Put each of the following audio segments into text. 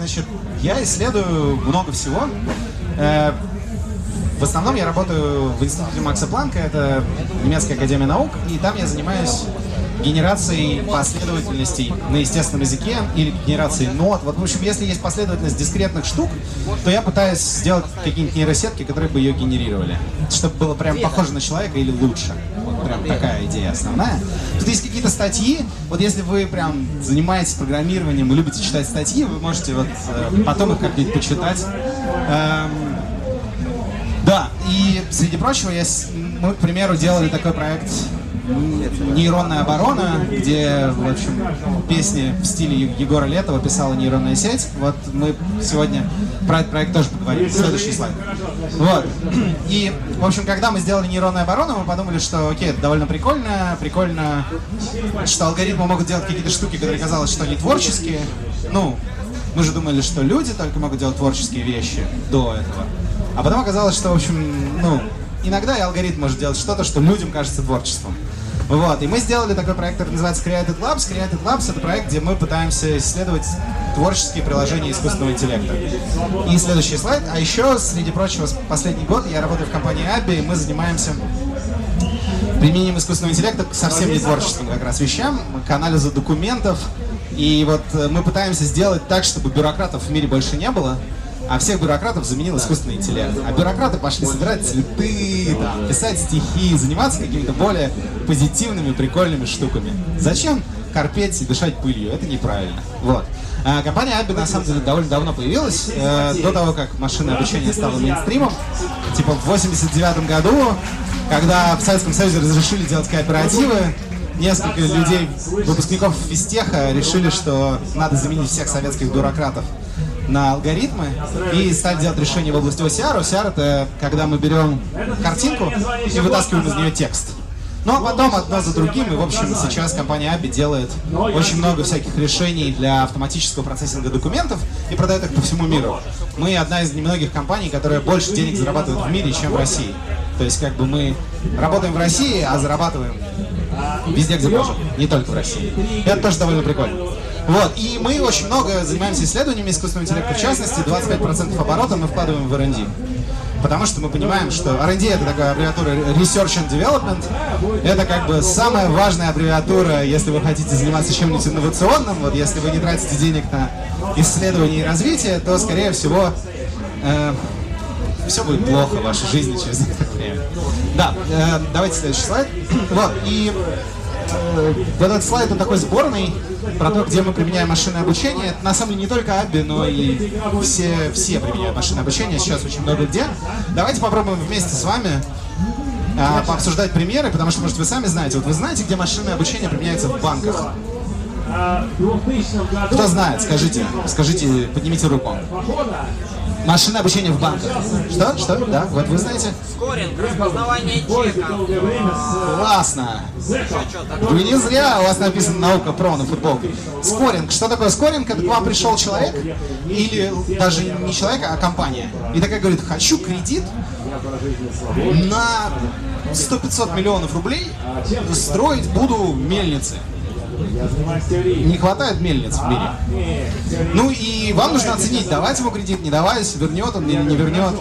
значит, я исследую много всего. Э, в основном я работаю в институте Макса Планка, это немецкая академия наук, и там я занимаюсь генерацией последовательностей на естественном языке или генерацией нот. Вот, в общем, если есть последовательность дискретных штук, то я пытаюсь сделать какие-нибудь нейросетки, которые бы ее генерировали, чтобы было прям похоже на человека или лучше. Прям такая идея основная. Тут есть какие-то статьи. Вот если вы прям занимаетесь программированием и любите читать статьи, вы можете вот э, потом их как-нибудь почитать. Эм, да, и среди прочего, я, мы, к примеру, делали такой проект нейронная оборона, где, в общем, песни в стиле Егора Летова писала нейронная сеть. Вот мы сегодня про этот проект тоже поговорим. Следующий слайд. Вот. И, в общем, когда мы сделали нейронную оборону, мы подумали, что, окей, это довольно прикольно, прикольно, что алгоритмы могут делать какие-то штуки, которые казалось, что они творческие. Ну, мы же думали, что люди только могут делать творческие вещи до этого. А потом оказалось, что, в общем, ну, иногда и алгоритм может делать что-то, что людям кажется творчеством. Вот, и мы сделали такой проект, который называется Created Labs. Created Labs — это проект, где мы пытаемся исследовать творческие приложения искусственного интеллекта. И следующий слайд. А еще, среди прочего, последний год я работаю в компании Abby, и мы занимаемся применением искусственного интеллекта к совсем не творческим как раз вещам, к анализу документов. И вот э, мы пытаемся сделать так, чтобы бюрократов в мире больше не было, а всех бюрократов заменил искусственный интеллект. А бюрократы пошли собирать цветы, там, писать стихи, заниматься какими-то более позитивными, прикольными штуками. Зачем корпеть и дышать пылью? Это неправильно. Вот. А, компания Абби на самом деле довольно давно появилась, э, до того, как машинное обучение стало мейнстримом. Типа в 89 году, когда в Советском Союзе разрешили делать кооперативы, несколько людей, выпускников физтеха, решили, что надо заменить всех советских бюрократов на алгоритмы и стали делать решения в области OCR. OCR — это когда мы берем картинку и вытаскиваем из нее текст. Ну а потом одно за другим, и в общем сейчас компания Аби делает очень много всяких решений для автоматического процессинга документов и продает их по всему миру. Мы одна из немногих компаний, которая больше денег зарабатывает в мире, чем в России. То есть как бы мы работаем в России, а зарабатываем везде, где можем, не только в России. Это тоже довольно прикольно. Вот, и мы очень много занимаемся исследованиями искусственного интеллекта, в частности, 25% оборота мы вкладываем в R&D. Потому что мы понимаем, что R&D это такая аббревиатура Research and Development. Это как бы самая важная аббревиатура, если вы хотите заниматься чем-нибудь инновационным. Вот если вы не тратите денег на исследование и развитие, то, скорее всего, э, все будет плохо в вашей жизни через некоторое время. Да, э, давайте следующий слайд. Вот, и э, этот слайд, он такой сборный про то, где мы применяем машинное обучение. Это на самом деле не только Абби, но и все, все применяют машинное обучение, сейчас очень много где. Давайте попробуем вместе с вами а, пообсуждать примеры, потому что, может, вы сами знаете. Вот вы знаете, где машинное обучение применяется в банках? Кто знает, скажите, скажите, поднимите руку. Машина обучения в банках. Что? Что? Да, вот вы знаете? Скоринг, распознавание чека. Классно. Вы не зря у вас написано наука про на футболке. Скоринг. Что такое скоринг? Это к вам пришел человек, или даже не человек, а компания. И такая говорит, хочу кредит на 100-500 миллионов рублей, строить буду мельницы. Не хватает мельниц в мире. Ну и вам нужно оценить, давать ему кредит, не давать, вернет он или не вернет.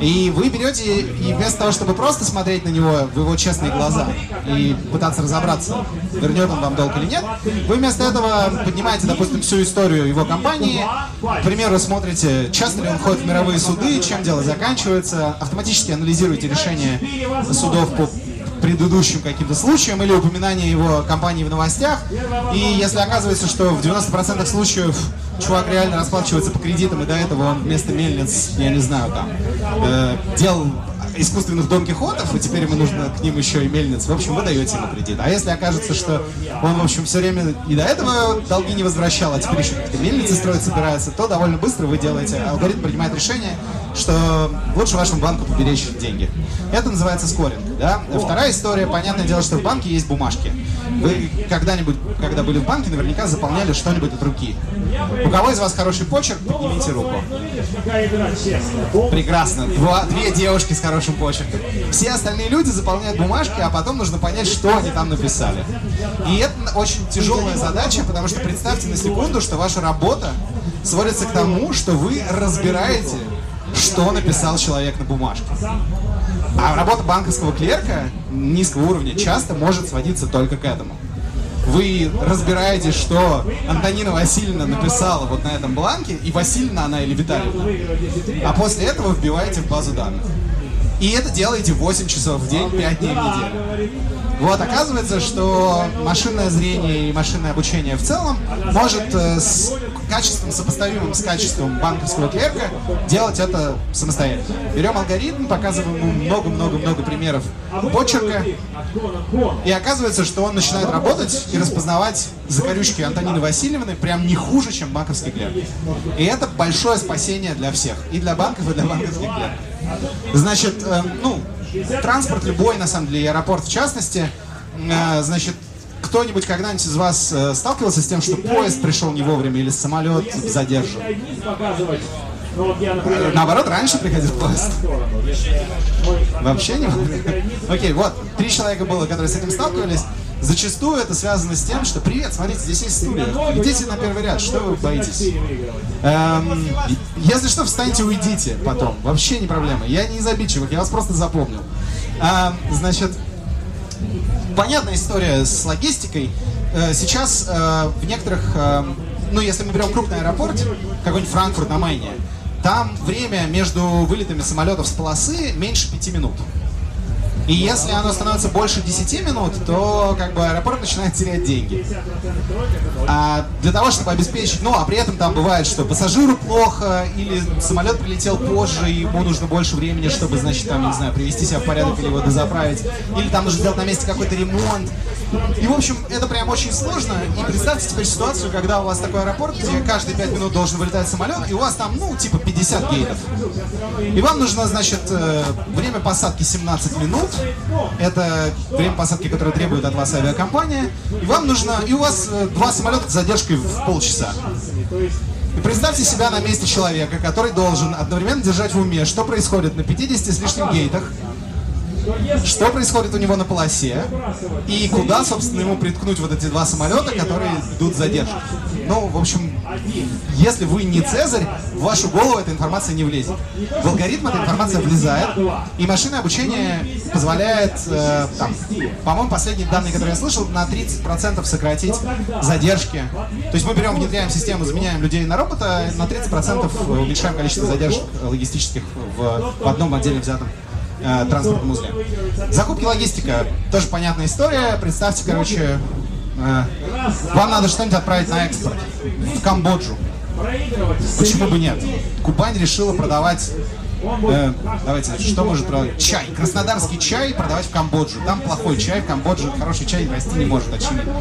И вы берете, и вместо того, чтобы просто смотреть на него в его честные глаза и пытаться разобраться, вернет он вам долг или нет, вы вместо этого поднимаете, допустим, всю историю его компании, к примеру, смотрите, часто ли он ходит в мировые суды, чем дело заканчивается, автоматически анализируете решения судов по предыдущим каким-то случаем или упоминание его компании в новостях. И если оказывается, что в 90% случаев чувак реально расплачивается по кредитам, и до этого он вместо мельниц, я не знаю, там, э, делал искусственных Дон Кихотов, и теперь ему нужно к ним еще и мельниц. В общем, вы даете ему кредит. А если окажется, что он, в общем, все время и до этого долги не возвращал, а теперь еще какие-то мельницы строить собирается, то довольно быстро вы делаете, алгоритм принимает решение, что лучше вашему банку поберечь деньги. Это называется скоринг. Да? Вторая история, понятное дело, что в банке есть бумажки. Вы когда-нибудь, когда были в банке, наверняка заполняли что-нибудь от руки. У кого из вас хороший почерк, поднимите руку. Прекрасно. Два, две девушки с хорошим почерком. Все остальные люди заполняют бумажки, а потом нужно понять, что они там написали. И это очень тяжелая задача, потому что представьте на секунду, что ваша работа сводится к тому, что вы разбираете, что написал человек на бумажке. А работа банковского клерка низкого уровня часто может сводиться только к этому. Вы разбираете, что Антонина Васильевна написала вот на этом бланке, и Васильевна она или Витальевна. А после этого вбиваете в базу данных. И это делаете 8 часов в день, 5 дней в неделю. Вот, оказывается, что машинное зрение и машинное обучение в целом может э, с качеством, сопоставимым с качеством банковского клерка, делать это самостоятельно. Берем алгоритм, показываем ему много-много-много примеров почерка, и оказывается, что он начинает работать и распознавать закорючки Антонины Васильевны прям не хуже, чем банковский клерк. И это большое спасение для всех, и для банков, и для банковских клерков. Значит, э, ну, транспорт любой, на самом деле, и аэропорт в частности, э, значит, кто-нибудь когда-нибудь из вас э, сталкивался с тем, что поезд пришел не вовремя или самолет задержан? Э, наоборот, раньше приходил поезд. Вообще не Окей, вот, три человека было, которые с этим сталкивались. Зачастую это связано с тем, что «Привет, смотрите, здесь есть стулья. Идите на первый ряд, что вы боитесь?» эм, Если что, встаньте, уйдите потом. Вообще не проблема. Я не из обидчивых, я вас просто запомнил. Эм, значит, понятная история с логистикой. Э, сейчас э, в некоторых, э, ну если мы берем крупный аэропорт, какой-нибудь Франкфурт на Майне, там время между вылетами самолетов с полосы меньше пяти минут. И если оно становится больше 10 минут, то как бы аэропорт начинает терять деньги. А для того, чтобы обеспечить, ну, а при этом там бывает, что пассажиру плохо, или самолет прилетел позже, и ему нужно больше времени, чтобы, значит, там, не знаю, привести себя в порядок или его дозаправить, или там нужно сделать на месте какой-то ремонт. И, в общем, это прям очень сложно. И представьте теперь ситуацию, когда у вас такой аэропорт, где каждые 5 минут должен вылетать самолет, и у вас там, ну, типа 50 гейтов. И вам нужно, значит, э, время посадки 17 минут. Это время посадки, которое требует от вас авиакомпания. И вам нужно, и у вас э, два самолета с задержкой в полчаса. И представьте себя на месте человека, который должен одновременно держать в уме, что происходит на 50 с лишним гейтах, что происходит у него на полосе и куда, собственно, ему приткнуть вот эти два самолета, которые идут задержки. Ну, в общем, если вы не Цезарь, в вашу голову эта информация не влезет. В алгоритм эта информация влезает, и машинное обучение позволяет, э, там, по-моему, последние данные, которые я слышал, на 30% сократить задержки. То есть мы берем, внедряем систему, заменяем людей на робота, на 30% уменьшаем количество задержек логистических в, в одном отделе взятом э, транспортном узле. Закупки логистика, тоже понятная история. Представьте, короче, вам надо что-нибудь отправить на экспорт в Камбоджу. Почему бы нет? Кубань решила продавать Э, давайте, что может продавать? Чай. Краснодарский чай продавать в Камбоджу. Там плохой чай, в Камбодже хороший чай расти не может, очевидно.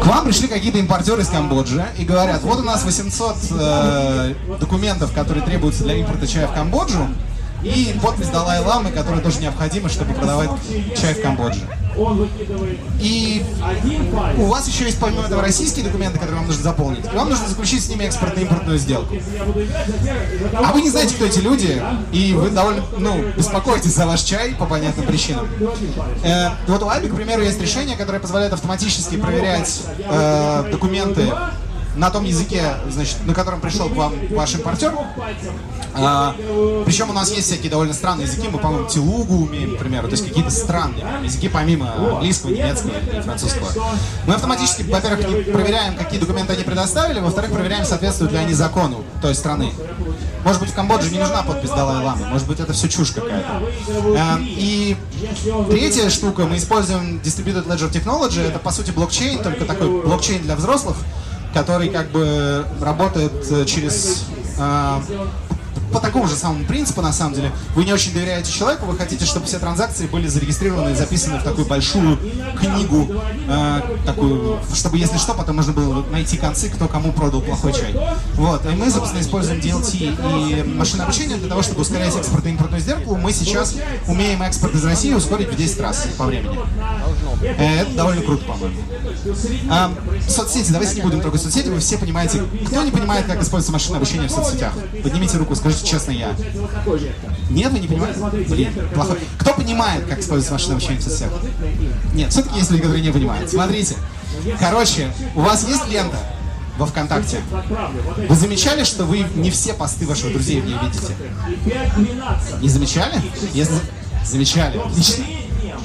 К вам пришли какие-то импортеры из Камбоджи и говорят, вот у нас 800 э, документов, которые требуются для импорта чая в Камбоджу, и подпись Далай-Ламы, которая тоже необходима, чтобы продавать чай в Камбодже. И у вас еще есть помимо этого российские документы, которые вам нужно заполнить. И вам нужно заключить с ними экспортно-импортную сделку. А вы не знаете, кто эти люди, и вы довольно, ну, беспокоитесь за ваш чай по понятным причинам. Э, вот у Альби, к примеру, есть решение, которое позволяет автоматически проверять э, документы на том языке, значит, на котором пришел к вам ваш импортер. А, причем у нас есть всякие довольно странные языки, мы, по-моему, телугу умеем, к примеру, то есть какие-то странные языки помимо английского, немецкого и французского. Мы автоматически, во-первых, проверяем, какие документы они предоставили, во-вторых, проверяем, соответствуют ли они закону той страны. Может быть, в Камбодже не нужна подпись Далай-Ламы, может быть, это все чушь какая-то. А, и третья штука, мы используем Distributed Ledger Technology, это, по сути, блокчейн, только такой блокчейн для взрослых, который как бы работает э, через... По такому же самому принципу, на самом деле. Вы не очень доверяете человеку, вы хотите, чтобы все транзакции были зарегистрированы и записаны в такую большую книгу, э, такую, чтобы, если что, потом можно было найти концы, кто кому продал плохой чай. Вот. И мы, собственно, используем DLT и машинное обучение для того, чтобы ускорять экспорт и импортную сделку. Мы сейчас умеем экспорт из России ускорить в 10 раз по времени. Э, это довольно круто, по-моему. А, соцсети, давайте не будем трогать соцсети, вы все понимаете. Кто не понимает, как используется машинное обучение в соцсетях? Поднимите руку, скажите честно я. Нет, вы не понимаете? Блин, плохо. Кто понимает, как используется машинное обучение в соцсетях? Нет, все-таки есть люди, которые не понимают. Смотрите. Короче, у вас есть лента во ВКонтакте? Вы замечали, что вы не все посты ваших друзей в ней видите? Не замечали? Если... Замечали. Отлично.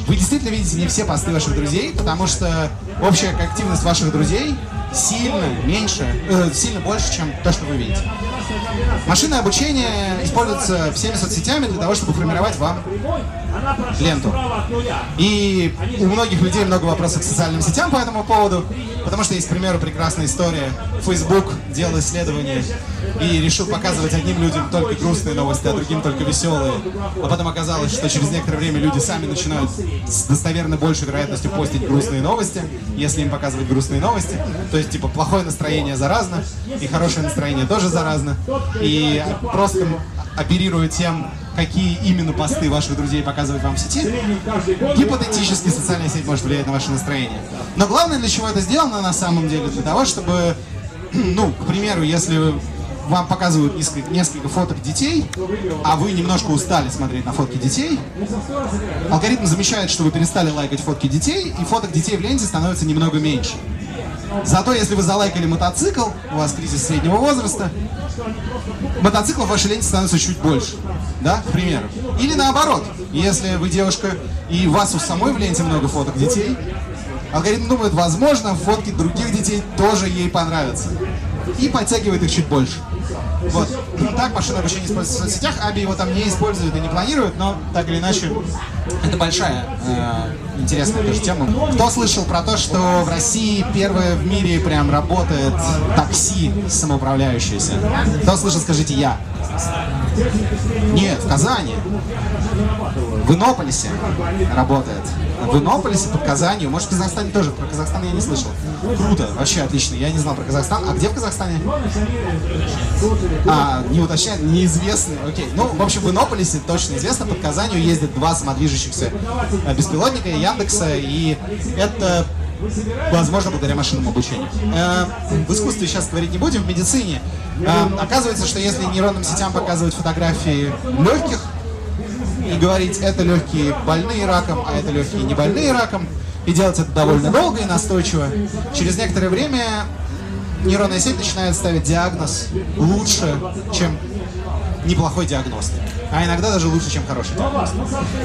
Вы действительно видите не все посты ваших друзей, потому что общая активность ваших друзей сильно меньше, э, сильно больше, чем то, что вы видите. Машинное обучение используется всеми соцсетями для того, чтобы формировать вам ленту. И у многих людей много вопросов к социальным сетям по этому поводу, потому что есть, к примеру, прекрасная история. Facebook делал исследование и решил показывать одним людям только грустные новости, а другим только веселые. А потом оказалось, что через некоторое время люди сами начинают с достоверно большей вероятностью постить грустные новости, если им показывать грустные новости. То есть, типа, плохое настроение заразно, и хорошее настроение тоже заразно. И просто оперируя тем, какие именно посты ваших друзей показывают вам в сети, гипотетически социальная сеть может влиять на ваше настроение. Но главное, для чего это сделано на самом деле, для того, чтобы, ну, к примеру, если вам показывают несколько, несколько фоток детей, а вы немножко устали смотреть на фотки детей, алгоритм замечает, что вы перестали лайкать фотки детей, и фоток детей в ленте становится немного меньше. Зато если вы залайкали мотоцикл, у вас кризис среднего возраста, мотоциклов в вашей ленте становится чуть больше. Да, к примеру. Или наоборот, если вы девушка и у вас у самой в ленте много фоток детей, алгоритм думает, возможно, фотки других детей тоже ей понравятся. И подтягивает их чуть больше. Вот. Так машинное обучение используется в соцсетях. Аби его там не использует и не планирует, но так или иначе это большая э, интересная тоже тема. Кто слышал про то, что в России первое в мире прям работает такси самоуправляющееся? Кто слышал, скажите я. Нет, в Казани. В Иннополисе работает. В Иннополисе, под Казанью. Может, в Казахстане тоже. Про Казахстан я не слышал. Круто, вообще отлично. Я не знал про Казахстан. А где в Казахстане? А, не уточняет, неизвестный. Окей. Ну, в общем, в Иннополисе точно известно. Под Казанью ездят два самодвижущихся э, беспилотника Яндекса. И это возможно, благодаря машинному обучению. Э, в искусстве сейчас говорить не будем, в медицине. Э, оказывается, что если нейронным сетям показывать фотографии легких и говорить, это легкие больные раком, а это легкие не больные раком, и делать это довольно долго и настойчиво, через некоторое время нейронная сеть начинает ставить диагноз лучше, чем неплохой диагност. А иногда даже лучше, чем хороший диагност.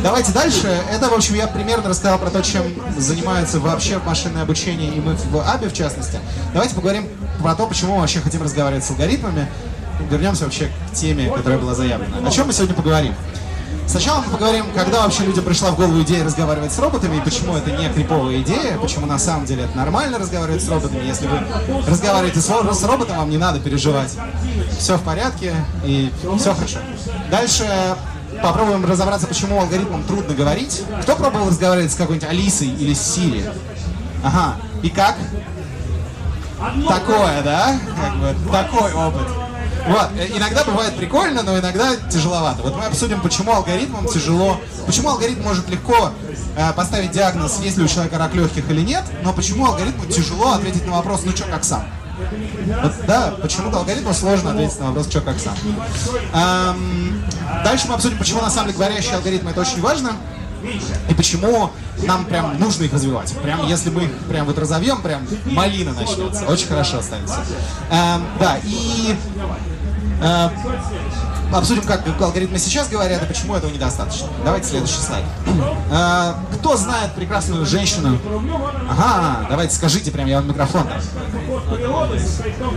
Давайте дальше. Это, в общем, я примерно рассказал про то, чем занимается вообще машинное обучение, и мы в АБИ в частности. Давайте поговорим про то, почему мы вообще хотим разговаривать с алгоритмами. Вернемся вообще к теме, которая была заявлена. О чем мы сегодня поговорим? Сначала мы поговорим, когда вообще людям пришла в голову идея разговаривать с роботами, и почему это не криповая идея, почему на самом деле это нормально разговаривать с роботами. Если вы разговариваете с, роботом, вам не надо переживать. Все в порядке, и все хорошо. Дальше попробуем разобраться, почему алгоритмам трудно говорить. Кто пробовал разговаривать с какой-нибудь Алисой или с Сири? Ага. И как? Такое, да? Как бы, такой опыт. Вот, э, иногда бывает прикольно, но иногда тяжеловато. Вот мы обсудим, почему алгоритмам тяжело, почему алгоритм может легко э, поставить диагноз, есть ли у человека рак легких или нет, но почему алгоритму тяжело ответить на вопрос, ну что, как сам. Вот, да, почему-то алгоритму сложно ответить на вопрос, что, как сам. Эм, дальше мы обсудим, почему на самом деле говорящие алгоритмы это очень важно. И почему нам прям нужно их развивать. Прям если мы их прям вот разовьем, прям малина начнется. Очень хорошо останется. Эм, да, и Э, обсудим, как алгоритмы сейчас говорят, и почему этого недостаточно. Давайте следующий слайд. Э, кто знает прекрасную женщину? Ага, давайте скажите прям, я вам микрофон.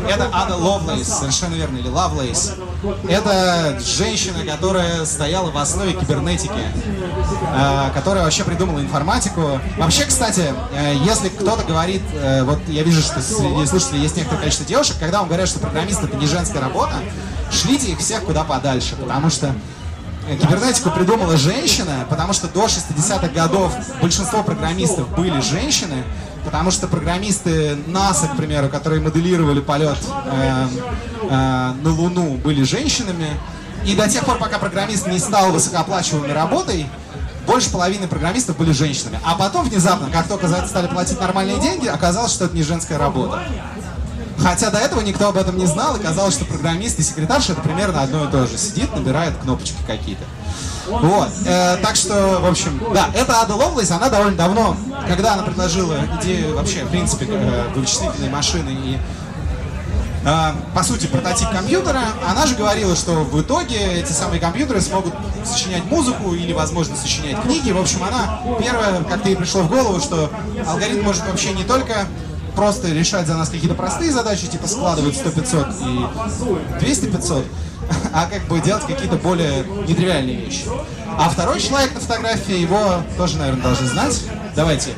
Это Ада Ловлейс, совершенно верно, или Лавлейс. Это женщина, которая стояла в основе кибернетики, э, которая вообще придумала информатику. Вообще, кстати, если кто-то говорит, вот я вижу, что среди слушателей есть некоторое количество девушек, когда вам говорят, что программист это не женская работа, шлите их всех куда подальше, потому что кибернетику придумала женщина, потому что до 60-х годов большинство программистов были женщины, потому что программисты НАСА, к примеру, которые моделировали полет э, э, на Луну, были женщинами. И до тех пор, пока программист не стал высокооплачиваемой работой, больше половины программистов были женщинами. А потом внезапно, как только за это стали платить нормальные деньги, оказалось, что это не женская работа. Хотя до этого никто об этом не знал, и казалось, что программист и секретарша это примерно одно и то же. Сидит, набирает кнопочки какие-то. Вот. Э, так что, в общем, да, это Ада Ловлейс, она довольно давно, когда она предложила идею вообще, в принципе, э, вычислительной машины и э, по сути, прототип компьютера, она же говорила, что в итоге эти самые компьютеры смогут сочинять музыку или, возможно, сочинять книги. В общем, она первая, как-то ей пришло в голову, что алгоритм может вообще не только просто решать за нас какие-то простые задачи, типа складывать 100-500 и 200-500, а как бы делать какие-то более нетривиальные вещи. А второй человек на фотографии, его тоже, наверное, должны знать. Давайте.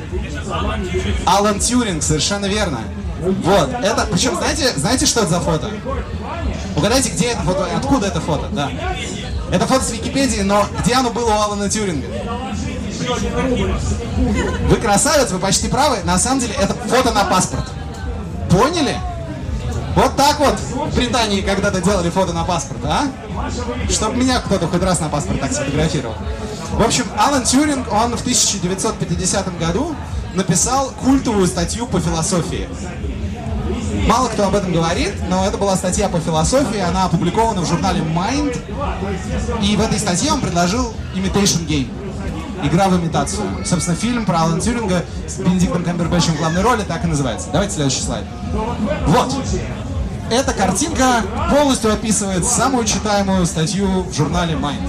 Алан Тьюринг, совершенно верно. Вот, это, причем, знаете, знаете, что это за фото? Угадайте, где это фото, откуда это фото, да. Это фото с Википедии, но где оно было у Алана Тьюринга? Вы красавец, вы почти правы. На самом деле это фото на паспорт. Поняли? Вот так вот в Британии когда-то делали фото на паспорт, а? Чтобы меня кто-то хоть раз на паспорт так сфотографировал. В общем, Алан Тьюринг, он в 1950 году написал культовую статью по философии. Мало кто об этом говорит, но это была статья по философии, она опубликована в журнале Mind, и в этой статье он предложил Imitation Game. Игра в имитацию. Собственно, фильм про Алана Тюринга с Бенедиктом Камбербэтчем в главной роли так и называется. Давайте следующий слайд. Вот. Эта картинка полностью описывает самую читаемую статью в журнале Mind.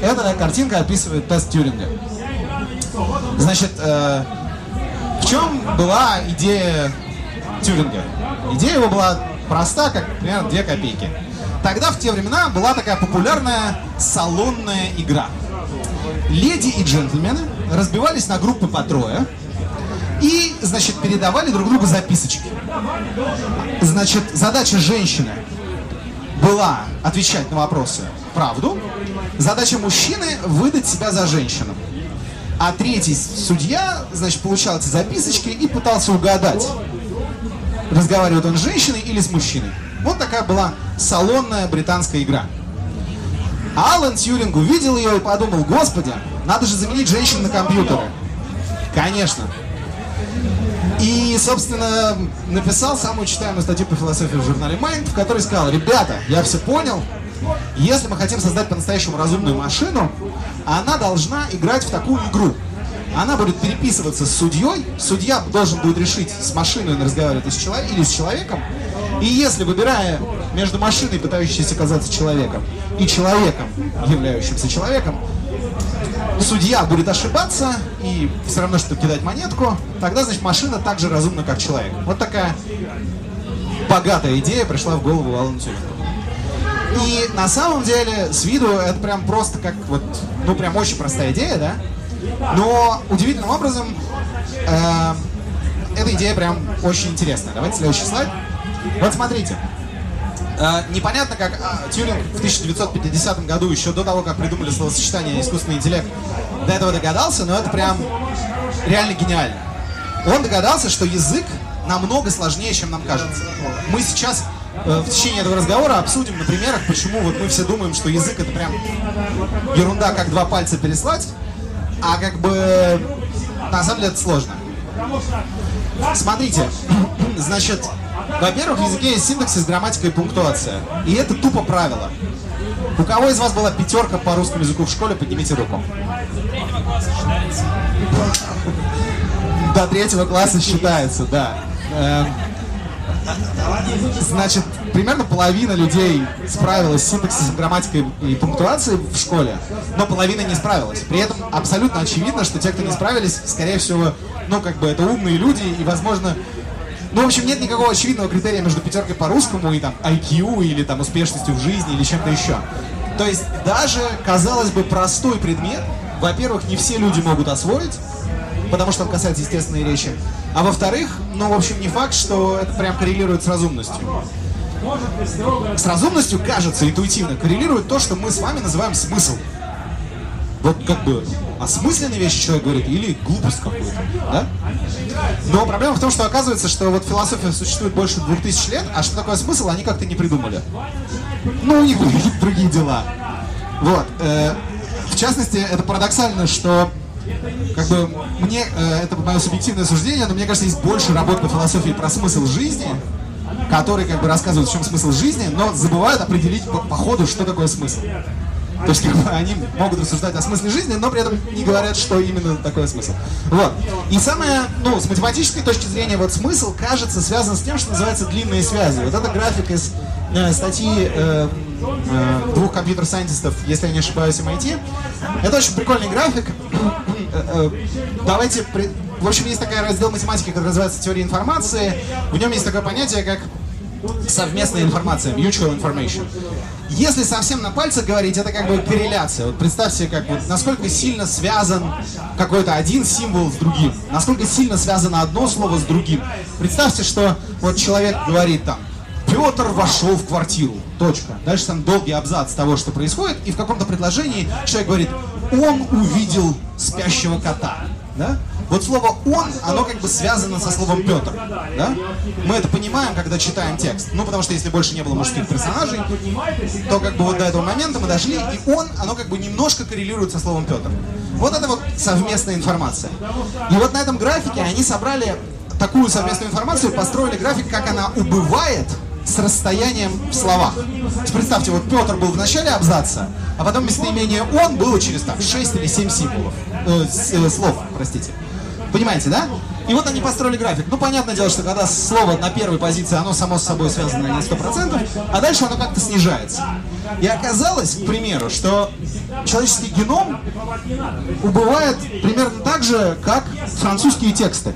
Эта картинка описывает тест Тюринга. Значит, э, в чем была идея Тюринга? Идея его была проста, как примерно 2 копейки. Тогда, в те времена, была такая популярная салонная игра. Леди и джентльмены разбивались на группы по трое и, значит, передавали друг другу записочки. Значит, задача женщины была отвечать на вопросы правду, задача мужчины выдать себя за женщину. А третий судья, значит, получал эти записочки и пытался угадать, разговаривает он с женщиной или с мужчиной. Вот такая была салонная британская игра. Алан Тьюринг увидел ее и подумал, господи, надо же заменить женщин на компьютеры. Конечно. И, собственно, написал самую читаемую статью по философии в журнале Mind, в которой сказал, ребята, я все понял, если мы хотим создать по-настоящему разумную машину, она должна играть в такую игру. Она будет переписываться с судьей, судья должен будет решить, с машиной он разговаривает или с человеком, и если, выбирая между машиной, пытающейся казаться человеком, и человеком, являющимся человеком, судья будет ошибаться и все равно, что кидать монетку, тогда, значит, машина так же разумна, как человек. Вот такая богатая идея пришла в голову Алану Тюрингу. И на самом деле, с виду это прям просто как вот, ну прям очень простая идея, да? Но удивительным образом э, эта идея прям очень интересная. Давайте следующий слайд. Вот смотрите. Э, непонятно, как э, Тьюринг в 1950 году, еще до того, как придумали словосочетание искусственный интеллект, до этого догадался, но это прям реально гениально. Он догадался, что язык намного сложнее, чем нам кажется. Мы сейчас э, в течение этого разговора обсудим на примерах, почему вот мы все думаем, что язык это прям ерунда, как два пальца переслать, а как бы на самом деле это сложно. Смотрите, значит, во-первых, в языке есть синтаксис, грамматика и пунктуация. И это тупо правило. У кого из вас была пятерка по русскому языку в школе, поднимите руку. До третьего класса считается, да. Эм, значит, примерно половина людей справилась с синтаксисом, грамматикой и пунктуацией в школе, но половина не справилась. При этом абсолютно очевидно, что те, кто не справились, скорее всего, ну, как бы это умные люди, и, возможно, ну, в общем, нет никакого очевидного критерия между пятеркой по русскому и там IQ или там успешностью в жизни или чем-то еще. То есть даже, казалось бы, простой предмет, во-первых, не все люди могут освоить, потому что он касается естественной речи. А во-вторых, ну, в общем, не факт, что это прям коррелирует с разумностью. С разумностью, кажется, интуитивно коррелирует то, что мы с вами называем смысл. Вот как бы осмысленные вещи человек говорит или глупость какую-то, да? Но проблема в том, что оказывается, что вот философия существует больше двух тысяч лет, а что такое смысл, они как-то не придумали. Ну, у них другие дела. Вот. э, в частности, это парадоксально, что как бы мне, э, это мое субъективное суждение, но мне кажется, есть больше работ по философии про смысл жизни, которые как бы рассказывают, в чем смысл жизни, но забывают определить по, по ходу, что такое смысл. То есть как бы, они могут рассуждать о смысле жизни, но при этом не говорят, что именно такое смысл. Вот. И самое, ну, с математической точки зрения, вот смысл, кажется, связан с тем, что называется длинные связи. Вот эта график из э, статьи э, э, двух компьютер-сайентистов, если я не ошибаюсь, MIT. Это очень прикольный график. Э, э, Давайте... при- В общем, есть такая раздел математики, который называется теория информации. В нем есть такое понятие, как совместная информация, mutual information. Если совсем на пальцах говорить, это как бы корреляция. Вот представьте, как вот, насколько сильно связан какой-то один символ с другим, насколько сильно связано одно слово с другим. Представьте, что вот человек говорит там, Петр вошел в квартиру. Точка. Дальше там долгий абзац того, что происходит, и в каком-то предложении человек говорит, он увидел спящего кота. Да? Вот слово «он», оно как бы связано со словом «Петр». Да? Мы это понимаем, когда читаем текст. Ну, потому что если больше не было мужских персонажей, то как бы вот до этого момента мы дошли, и «он», оно как бы немножко коррелирует со словом «Петр». Вот это вот совместная информация. И вот на этом графике они собрали такую совместную информацию, построили график, как она убывает с расстоянием в словах. Представьте, вот Петр был в начале абзаца, а потом местоимение «он» было через там 6 или 7 символов, э, э, слов, простите. Понимаете, да? И вот они построили график. Ну, понятное дело, что когда слово на первой позиции, оно само с собой связано на 100%, а дальше оно как-то снижается. И оказалось, к примеру, что человеческий геном убывает примерно так же, как французские тексты.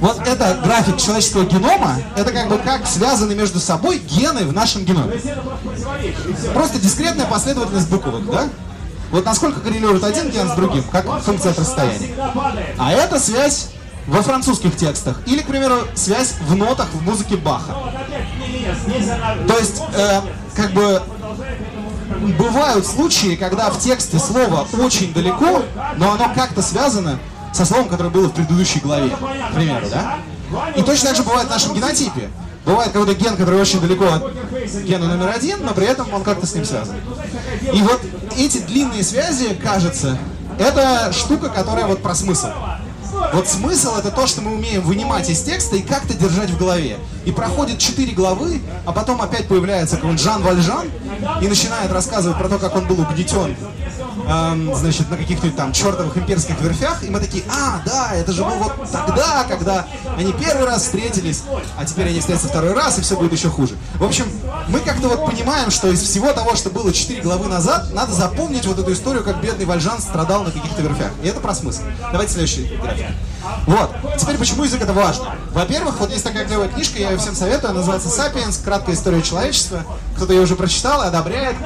Вот это график человеческого генома, это как бы как связаны между собой гены в нашем геноме. Просто дискретная последовательность буквок, да? Вот насколько коррелирует один ген с другим, как функция от расстояния. А это связь во французских текстах. Или, к примеру, связь в нотах в музыке Баха. То есть, э, как бы, бывают случаи, когда в тексте слово очень далеко, но оно как-то связано со словом, которое было в предыдущей главе, к примеру, да? И точно так же бывает в нашем генотипе. Бывает какой-то ген, который очень далеко от гена номер один, но при этом он как-то с ним связан. И вот эти длинные связи, кажется, это штука, которая вот про смысл. Вот смысл это то, что мы умеем вынимать из текста и как-то держать в голове. И проходит четыре главы, а потом опять появляется какой-нибудь Жан Вальжан и начинает рассказывать про то, как он был угнетен эм, значит, на каких-нибудь там чертовых имперских верфях, и мы такие, а, да, это же было вот тогда, когда они первый раз встретились, а теперь они встретятся второй раз, и все будет еще хуже. В общем, мы как-то вот понимаем, что из всего того, что было 4 главы назад, надо запомнить вот эту историю, как бедный Вальжан страдал на каких-то верфях. И это про смысл. Давайте следующий график. Вот. Теперь, почему язык это важно? Во-первых, вот есть такая клевая книжка, я ее всем советую, она называется «Сапиенс. Краткая история человечества». Кто-то ее уже прочитал и одобряет.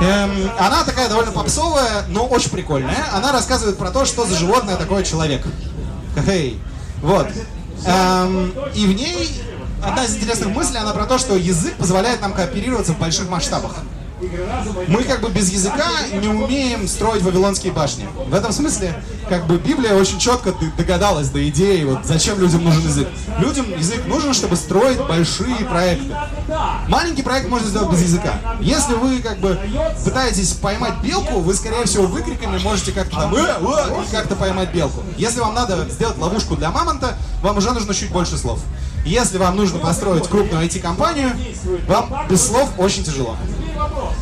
Эм, она такая довольно попсовая, но очень прикольная. Она рассказывает про то, что за животное такое человек. Хей. Вот. Эм, и в ней одна из интересных мыслей, она про то, что язык позволяет нам кооперироваться в больших масштабах. Мы как бы без языка не умеем строить вавилонские башни. В этом смысле, как бы Библия очень четко догадалась до идеи, вот зачем людям нужен язык. Людям язык нужен, чтобы строить большие проекты. Маленький проект можно сделать без языка. Если вы как бы пытаетесь поймать белку, вы скорее всего выкриками можете как-то там «Э, э», как-то поймать белку. Если вам надо сделать ловушку для мамонта, вам уже нужно чуть больше слов. Если вам нужно построить крупную IT-компанию, вам без слов очень тяжело.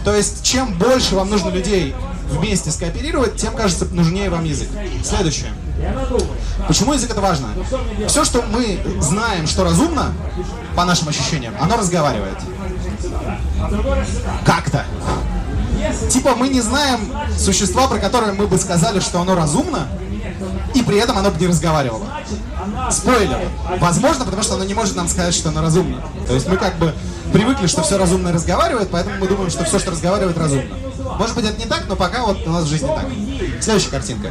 То есть, чем больше вам нужно людей вместе скооперировать, тем, кажется, нужнее вам язык. Следующее. Почему язык это важно? Все, что мы знаем, что разумно, по нашим ощущениям, оно разговаривает. Как-то. Типа мы не знаем существа, про которое мы бы сказали, что оно разумно, и при этом оно бы не разговаривало. Спойлер. Возможно, потому что оно не может нам сказать, что оно разумно. То есть мы как бы привыкли, что все разумное разговаривает, поэтому мы думаем, что все, что разговаривает, разумно. Может быть, это не так, но пока вот у нас в жизни так. Следующая картинка.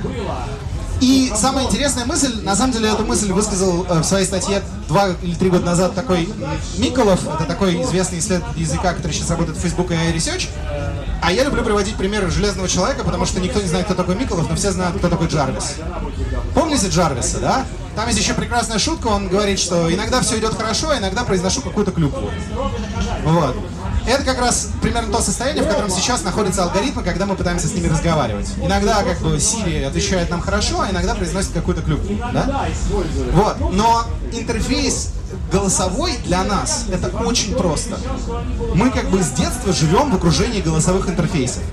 И самая интересная мысль, на самом деле эту мысль высказал э, в своей статье два или три года назад такой Миколов, это такой известный исследователь языка, который сейчас работает в Facebook и iResearch. А я люблю приводить примеры Железного Человека, потому что никто не знает, кто такой Миколов, но все знают, кто такой Джарвис. Помните Джарвиса, да? Там есть еще прекрасная шутка, он говорит, что иногда все идет хорошо, а иногда произношу какую-то клюкву. Вот. Это как раз примерно то состояние, в котором сейчас находятся алгоритмы, когда мы пытаемся с ними разговаривать. Иногда как бы Siri отвечает нам хорошо, а иногда произносит какую-то клюкву. Да? Вот. Но интерфейс голосовой для нас это очень просто. Мы как бы с детства живем в окружении голосовых интерфейсов.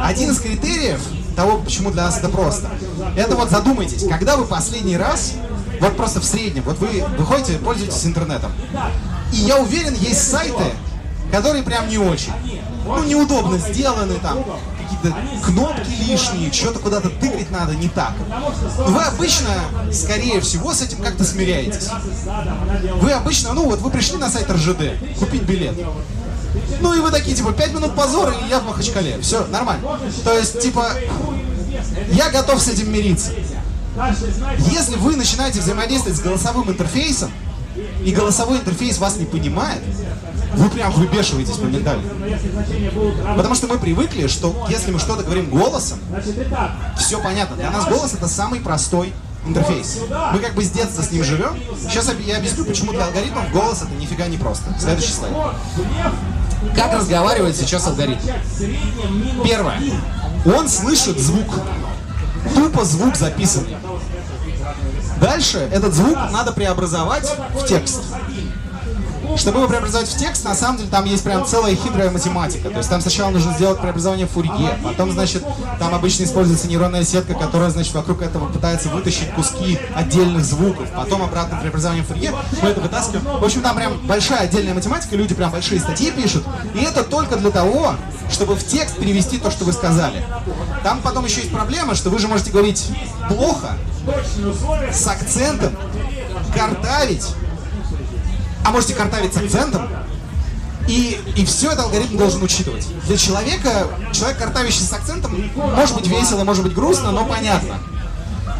Один из критериев того, почему для нас это просто, это вот задумайтесь, когда вы последний раз, вот просто в среднем, вот вы выходите, пользуетесь интернетом, и я уверен, есть сайты, которые прям не очень. Ну, неудобно сделаны там, какие-то кнопки лишние, что-то куда-то тыкать надо не так. Вы обычно, скорее всего, с этим как-то смиряетесь. Вы обычно, ну вот вы пришли на сайт РЖД, купить билет. Ну и вы такие, типа, 5 минут позора, и я в Махачкале. Все, нормально. То есть, типа, я готов с этим мириться. Если вы начинаете взаимодействовать с голосовым интерфейсом, и голосовой интерфейс вас не понимает, вы прям выбешиваетесь моментально. Потому что мы привыкли, что если мы что-то говорим голосом, все понятно. Для нас голос это самый простой интерфейс. Мы как бы с детства с ним живем. Сейчас я объясню, почему для алгоритмов голос это нифига не просто. Следующий слайд. Как разговаривает сейчас алгоритм? Первое. Он слышит звук. Тупо звук записанный. Дальше этот звук надо преобразовать в текст. Чтобы его преобразовать в текст, на самом деле там есть прям целая хитрая математика. То есть там сначала нужно сделать преобразование в Фурье, потом, значит, там обычно используется нейронная сетка, которая, значит, вокруг этого пытается вытащить куски отдельных звуков, потом обратно преобразование в Фурье, мы это вытаскиваем. В общем, там прям большая отдельная математика, люди прям большие статьи пишут, и это только для того, чтобы в текст перевести то, что вы сказали. Там потом еще есть проблема, что вы же можете говорить плохо, с акцентом, картавить, а можете картавить с акцентом, и, и все это алгоритм должен учитывать. Для человека, человек, картавящий с акцентом, может быть весело, может быть грустно, но понятно.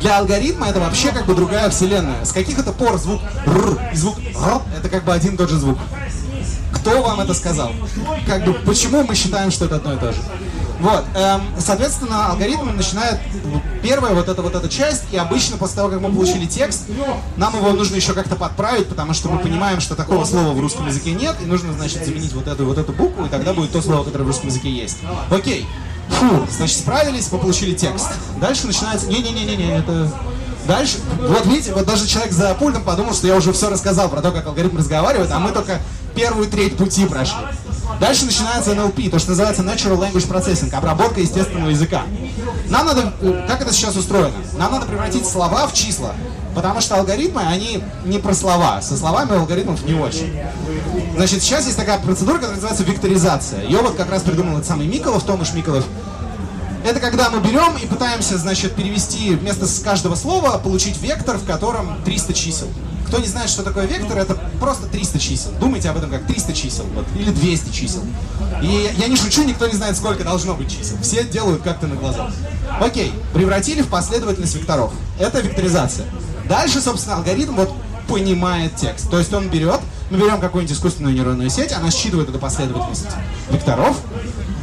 Для алгоритма это вообще как бы другая вселенная. С каких это пор звук р и звук р это как бы один и тот же звук. Кто вам это сказал? Как бы почему мы считаем, что это одно и то же? Вот, эм, соответственно, алгоритм начинает первая вот эта вот эта часть, и обычно после того, как мы получили текст, нам его нужно еще как-то подправить, потому что мы понимаем, что такого слова в русском языке нет, и нужно, значит, заменить вот эту вот эту букву, и тогда будет то слово, которое в русском языке есть. Окей. Фу, значит, справились, мы получили текст. Дальше начинается... Не-не-не-не, это... Дальше, вот видите, вот даже человек за пультом подумал, что я уже все рассказал про то, как алгоритм разговаривает, а мы только первую треть пути прошли. Дальше начинается NLP, то, что называется Natural Language Processing, обработка естественного языка. Нам надо, э, как это сейчас устроено? Нам надо превратить слова в числа, потому что алгоритмы, они не про слова. Со словами алгоритмов не очень. Значит, сейчас есть такая процедура, которая называется векторизация. Ее вот как раз придумал этот самый Миколов, Томаш Миколов. Это когда мы берем и пытаемся, значит, перевести вместо каждого слова, получить вектор, в котором 300 чисел. Кто не знает, что такое вектор, это просто 300 чисел. Думайте об этом как 300 чисел, вот, или 200 чисел. И я не шучу, никто не знает, сколько должно быть чисел. Все делают как-то на глазах. Окей, превратили в последовательность векторов. Это векторизация. Дальше, собственно, алгоритм вот понимает текст. То есть он берет, мы берем какую-нибудь искусственную нейронную сеть, она считывает эту последовательность векторов,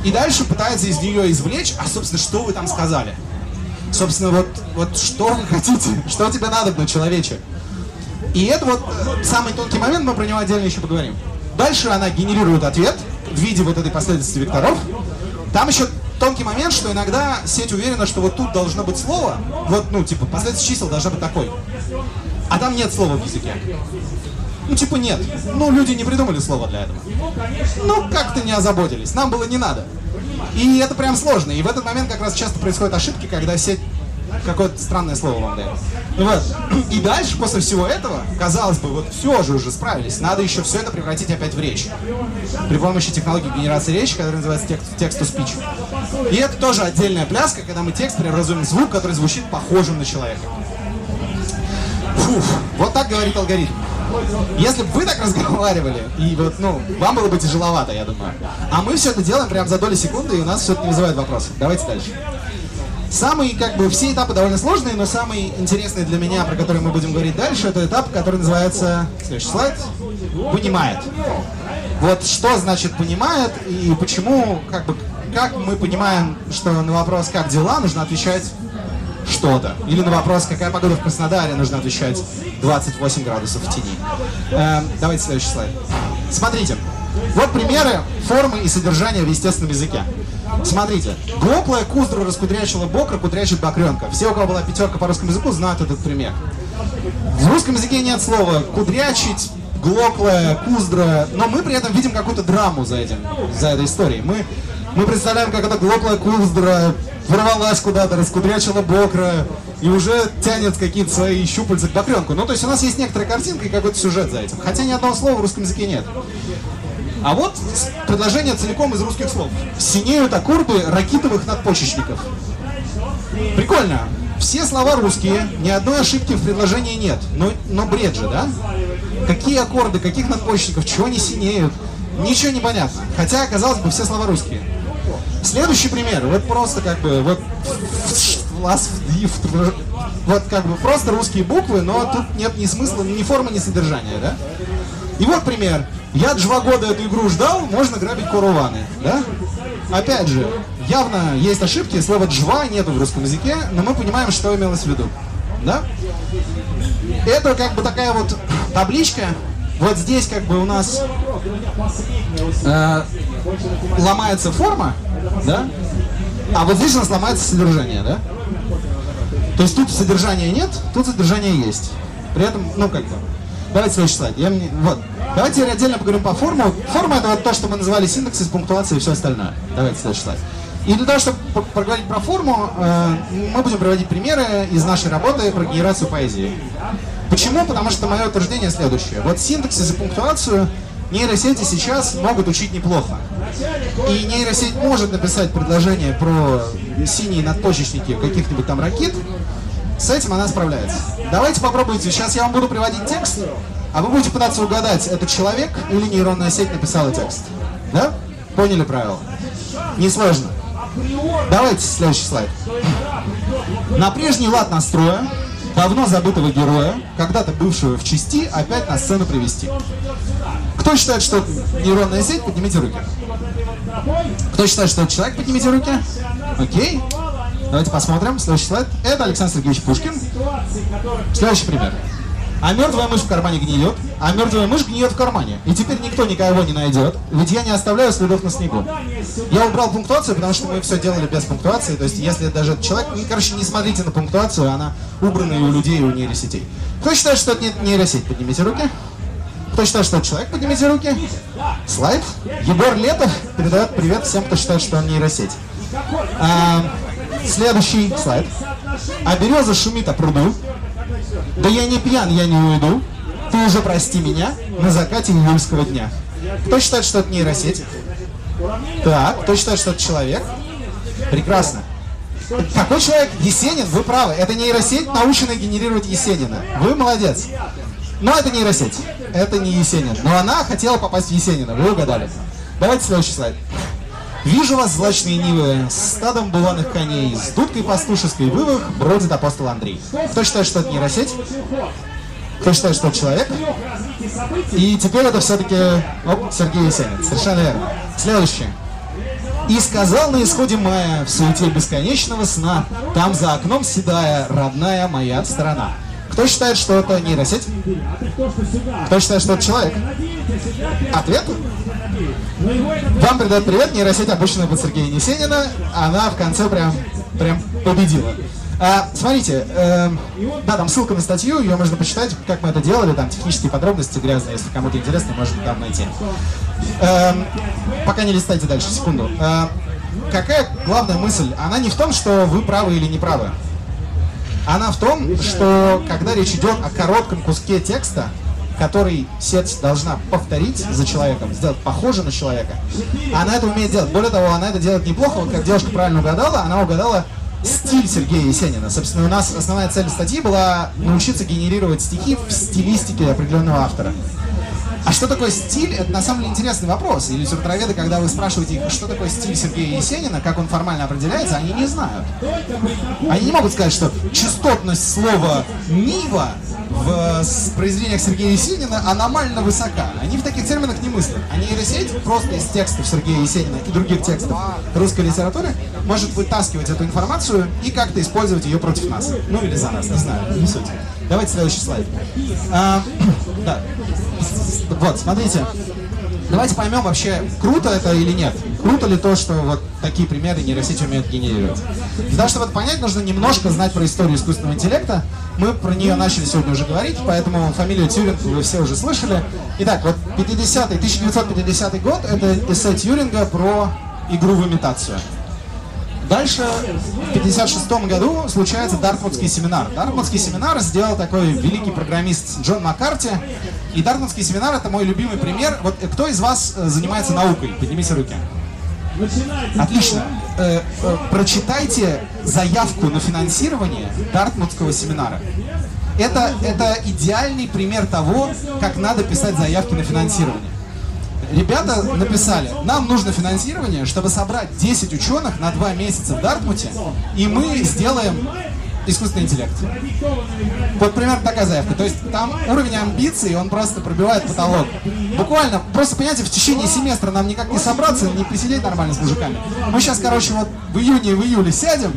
и дальше пытается из нее извлечь, а, собственно, что вы там сказали. Собственно, вот, вот что вы хотите, что тебе надо, на человече. И это вот э, самый тонкий момент, мы про него отдельно еще поговорим. Дальше она генерирует ответ в виде вот этой последовательности векторов. Там еще тонкий момент, что иногда сеть уверена, что вот тут должно быть слово, вот, ну, типа, последовательность чисел должна быть такой. А там нет слова в языке. Ну, типа, нет. Ну, люди не придумали слова для этого. Ну, как-то не озаботились. Нам было не надо. И это прям сложно. И в этот момент как раз часто происходят ошибки, когда сеть какое-то странное слово вам дает. Ну вот. И дальше, после всего этого, казалось бы, вот все же уже справились. Надо еще все это превратить опять в речь. При помощи технологии генерации речи, которая называется text-to-speech. И это тоже отдельная пляска, когда мы текст преобразуем в звук, который звучит похожим на человека. Фух, вот так говорит алгоритм. Если бы вы так разговаривали, и вот, ну, вам было бы тяжеловато, я думаю. А мы все это делаем прямо за доли секунды, и у нас все это не вызывает вопросов. Давайте дальше. Самый, как бы, все этапы довольно сложные, но самый интересный для меня, про который мы будем говорить дальше, это этап, который называется, следующий слайд, понимает. Вот что значит понимает и почему, как бы, как мы понимаем, что на вопрос «как дела?» нужно отвечать что-то. Или на вопрос, какая погода в Краснодаре, нужно отвечать 28 градусов в тени. Эм, давайте следующий слайд. Смотрите. Вот примеры формы и содержания в естественном языке. Смотрите. Глоплая куздру раскудрячила бок, кудрячит бокренка. Все, у кого была пятерка по русскому языку, знают этот пример. В русском языке нет слова кудрячить, глоклая, куздра, но мы при этом видим какую-то драму за этим, за этой историей. Мы, мы представляем, как эта глоклая куздра ворвалась куда-то, раскудрячила бокра и уже тянет какие-то свои щупальца к бокренку. Ну, то есть у нас есть некоторая картинка и какой-то сюжет за этим. Хотя ни одного слова в русском языке нет. А вот предложение целиком из русских слов. Синеют аккорды ракитовых надпочечников. Прикольно. Все слова русские, ни одной ошибки в предложении нет. Но, но бред же, да? Какие аккорды, каких надпочечников, чего они синеют? Ничего не понятно. Хотя, казалось бы, все слова русские. Следующий пример. Вот просто как бы, вот, вот как бы просто русские буквы, но тут нет ни смысла, ни формы, ни содержания, да? И вот пример. Я два года эту игру ждал, можно грабить Куруваны, да? Опять же, явно есть ошибки, слова «джва» нету в русском языке, но мы понимаем, что имелось в виду, да? Это как бы такая вот табличка, вот здесь как бы у нас э, ломается форма, да? А вот здесь у нас ломается содержание, да? То есть тут содержания нет, тут содержание есть. При этом, ну как бы, давайте слайд. Я, вот. Давайте отдельно поговорим по форму. Форма это вот то, что мы называли синтаксис, пунктуация и все остальное. Давайте слайд. И для того, чтобы поговорить про форму, э, мы будем приводить примеры из нашей работы про генерацию поэзии. Почему? Потому что мое утверждение следующее. Вот синтаксис и пунктуацию нейросети сейчас могут учить неплохо. И нейросеть может написать предложение про синие надпочечники каких-нибудь там ракет, с этим она справляется. Давайте попробуйте. Сейчас я вам буду приводить текст, а вы будете пытаться угадать, это человек или нейронная сеть написала текст. Да? Поняли правила? Несложно. Давайте следующий слайд. На прежний лад настроя давно забытого героя, когда-то бывшего в части, опять на сцену привести. Кто считает, что это нейронная сеть, поднимите руки. Кто считает, что это человек, поднимите руки. Окей. Давайте посмотрим. Следующий слайд. Это Александр Сергеевич Пушкин. Следующий пример. А мертвая мышь в кармане гниет, а мертвая мышь гниет в кармане. И теперь никто никого не найдет, ведь я не оставляю следов на снегу. Я убрал пунктуацию, потому что мы все делали без пунктуации. То есть, если даже человек... Ну, короче, не смотрите на пунктуацию, она убрана и у людей, и у нейросетей. Кто считает, что это нейросеть? Поднимите руки. Кто считает, что это человек? Поднимите руки. Слайд. Егор Летов передает привет всем, кто считает, что он нейросеть. А, следующий слайд. А береза шумит о пруду. Да я не пьян, я не уйду. Ты уже прости меня на закате июльского дня. Кто считает, что это нейросеть? Так, кто считает, что это человек? Прекрасно. Какой человек? Есенин, вы правы. Это нейросеть, наученная генерировать Есенина. Вы молодец. Но это нейросеть. Это не Есенин. Но она хотела попасть в Есенина. Вы угадали. Давайте следующий слайд. Вижу вас, злачные нивы, с стадом буланых коней, с дудкой пастушеской вывах бродит апостол Андрей. Кто считает, что это нейросеть? Кто считает, что это человек? И теперь это все-таки оп, Сергей Есенин. Совершенно верно. Следующее. И сказал на исходе мая, в суете бесконечного сна, там за окном седая, родная моя страна. Кто считает, что это нейросеть? Кто считает, что это человек? Ответ? Вам передает привет нейросеть, обученная под Сергея Несенина. Она в конце прям, прям победила. А, смотрите, э, да, там ссылка на статью, ее можно почитать, как мы это делали, там технические подробности грязные, если кому-то интересно, можно там найти. Э, пока не листайте дальше, секунду. Э, какая главная мысль? Она не в том, что вы правы или не правы. Она в том, что когда речь идет о коротком куске текста, который сеть должна повторить за человеком, сделать похоже на человека, она это умеет делать. Более того, она это делает неплохо. Вот как девушка правильно угадала, она угадала стиль Сергея Есенина. Собственно, у нас основная цель статьи была научиться генерировать стихи в стилистике определенного автора. А что такое стиль? Это на самом деле интересный вопрос. И литературоведы, когда вы спрашиваете их, что такое стиль Сергея Есенина, как он формально определяется, они не знают. Они не могут сказать, что частотность слова «нива» в произведениях Сергея Есенина аномально высока. Они в таких терминах не мыслят. А нейросеть просто из текстов Сергея Есенина и других текстов русской литературы может вытаскивать эту информацию и как-то использовать ее против нас. Ну или за нас, не знаю, не суть. Давайте следующий слайд. А, да. Вот, смотрите. Давайте поймем вообще, круто это или нет. Круто ли то, что вот такие примеры нейросети умеют генерировать. Для того, чтобы это понять, нужно немножко знать про историю искусственного интеллекта. Мы про нее начали сегодня уже говорить, поэтому фамилию Тьюринг вы все уже слышали. Итак, вот 50 1950 год — это эссе Тьюринга про игру в имитацию. Дальше, в 1956 году, случается Дартмутский семинар. Дартмутский семинар сделал такой великий программист Джон Маккарти. И Дартмутский семинар — это мой любимый пример. Вот кто из вас э, занимается наукой? Поднимите руки. Отлично. Э, э, прочитайте заявку на финансирование Дартмутского семинара. Это, это идеальный пример того, как надо писать заявки на финансирование ребята написали, нам нужно финансирование, чтобы собрать 10 ученых на 2 месяца в Дартмуте, и мы сделаем искусственный интеллект. Вот примерно такая заявка. То есть там уровень амбиций, он просто пробивает потолок. Буквально, просто понимаете, в течение семестра нам никак не собраться, не посидеть нормально с мужиками. Мы сейчас, короче, вот в июне и в июле сядем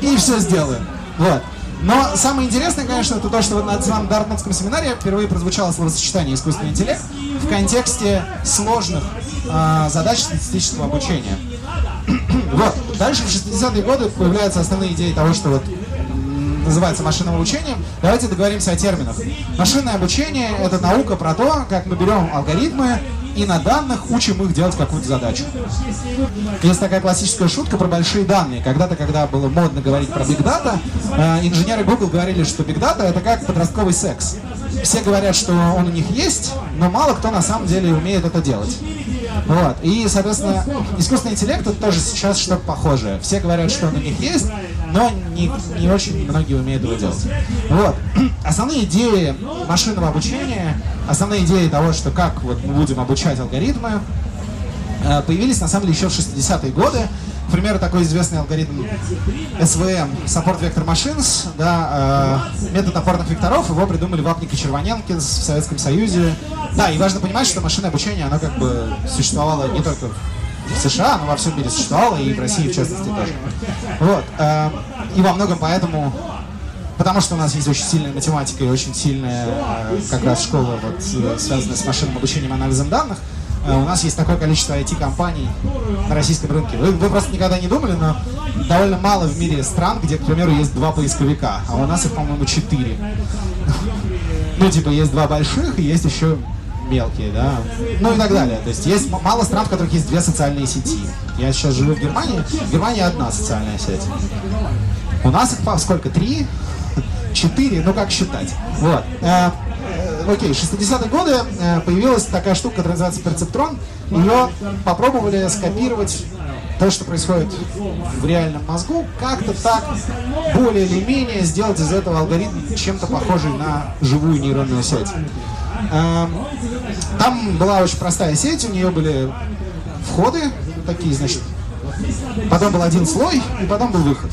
и все сделаем. Вот. Но самое интересное, конечно, это то, что на самом Дартмутском семинаре впервые прозвучало словосочетание искусственный интеллект в контексте сложных э, задач статистического обучения. вот. Дальше в 60-е годы появляются основные идеи того, что вот называется машинным обучением. Давайте договоримся о терминах. Машинное обучение — это наука про то, как мы берем алгоритмы и на данных учим их делать какую-то задачу. Есть такая классическая шутка про большие данные. Когда-то, когда было модно говорить про Big Data, э, инженеры Google говорили, что Big Data — это как подростковый секс. Все говорят, что он у них есть, но мало кто на самом деле умеет это делать. Вот. И, соответственно, искусственный интеллект это тоже сейчас что-то похожее. Все говорят, что он у них есть, но не, не очень многие умеют его делать. Вот. Основные идеи машинного обучения, основные идеи того, что как вот мы будем обучать алгоритмы, э, появились на самом деле еще в 60-е годы. Примеру, такой известный алгоритм SVM, Support Vector Machines, да, э, метод опорных векторов, его придумали Вапник и Червоненкин в Советском Союзе. Да, и важно понимать, что машинное обучение, оно как бы существовало не только в США, оно во всем мире существовало, и в России в частности тоже. Вот. Э, и во многом поэтому Потому что у нас есть очень сильная математика и очень сильная э, как раз школа, вот, э, связанная с машинным обучением и анализом данных, у нас есть такое количество IT-компаний на российском рынке. Вы, вы просто никогда не думали, но довольно мало в мире стран, где, к примеру, есть два поисковика, а у нас их, по-моему, четыре. Ну, типа, есть два больших и есть еще мелкие, да, ну и так далее. То есть есть мало стран, в которых есть две социальные сети. Я сейчас живу в Германии, в Германии одна социальная сеть. У нас их сколько? Три? Четыре? Ну как считать? Вот. Э, окей, 60-е годы э, появилась такая штука, которая называется перцептрон. Ее попробовали скопировать то, что происходит в реальном мозгу, как-то так более или менее сделать из этого алгоритм чем-то похожий на живую нейронную сеть. Эм, там была очень простая сеть, у нее были входы такие, значит, потом был один слой, и потом был выход.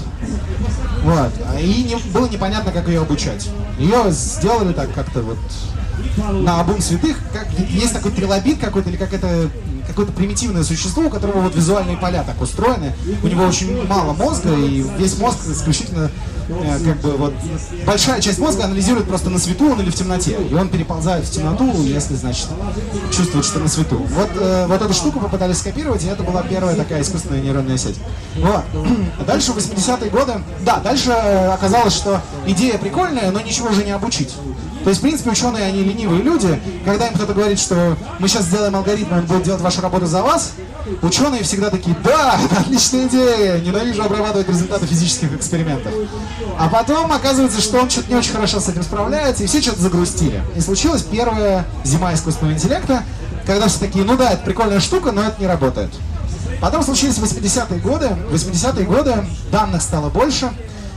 Вот. И не, было непонятно, как ее обучать. Ее сделали так как-то вот на обум святых, как, есть такой трилобит какой-то, или как это какое-то примитивное существо, у которого вот визуальные поля так устроены, у него очень мало мозга, и весь мозг исключительно как бы вот большая часть мозга анализирует просто на свету он или в темноте, и он переползает в темноту, если, значит, чувствует, что на свету. Вот, э, вот эту штуку попытались скопировать, и это была первая такая искусственная нейронная сеть. Вот. Дальше, в 80-е годы, да, дальше оказалось, что идея прикольная, но ничего уже не обучить. То есть, в принципе, ученые, они ленивые люди. Когда им кто-то говорит, что мы сейчас сделаем алгоритм, он будет делать вашу работу за вас, ученые всегда такие, да, отличная идея, ненавижу обрабатывать результаты физических экспериментов. А потом оказывается, что он что-то не очень хорошо с этим справляется, и все что-то загрустили. И случилась первая зима искусственного интеллекта, когда все такие, ну да, это прикольная штука, но это не работает. Потом случились 80-е годы. В 80-е годы данных стало больше,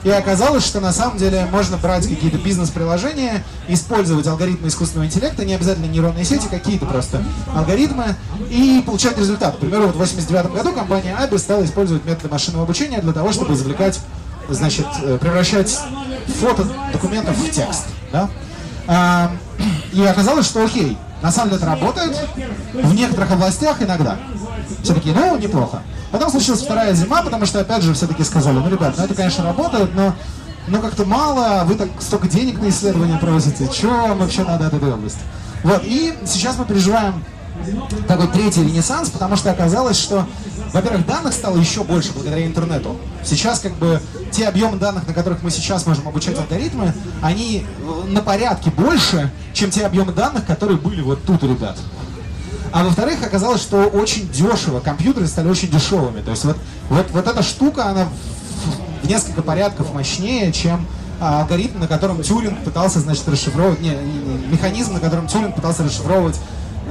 И оказалось, что на самом деле можно брать какие-то бизнес-приложения, использовать алгоритмы искусственного интеллекта, не обязательно нейронные сети, какие-то просто алгоритмы, и получать результат. К примеру, вот в 89 году компания Abbey стала использовать методы машинного обучения для того, чтобы извлекать, значит, э, превращать фото документов в текст. Да? А, и оказалось, что окей, на самом деле это работает в некоторых областях иногда. Все таки ну, неплохо. Потом случилась вторая зима, потому что, опять же, все-таки сказали, ну, ребят, ну это, конечно, работает, но ну как-то мало, вы так столько денег на исследования просите, что вам вообще надо от этой области? Вот, и сейчас мы переживаем такой третий ренессанс, потому что оказалось, что, во-первых, данных стало еще больше благодаря интернету. Сейчас как бы те объемы данных, на которых мы сейчас можем обучать алгоритмы, они на порядке больше, чем те объемы данных, которые были вот тут у ребят. А во-вторых, оказалось, что очень дешево, компьютеры стали очень дешевыми. То есть вот, вот, вот эта штука, она в несколько порядков мощнее, чем а, алгоритм, на котором Тюринг пытался, значит, расшифровывать, не, механизм, на котором Тюринг пытался расшифровывать,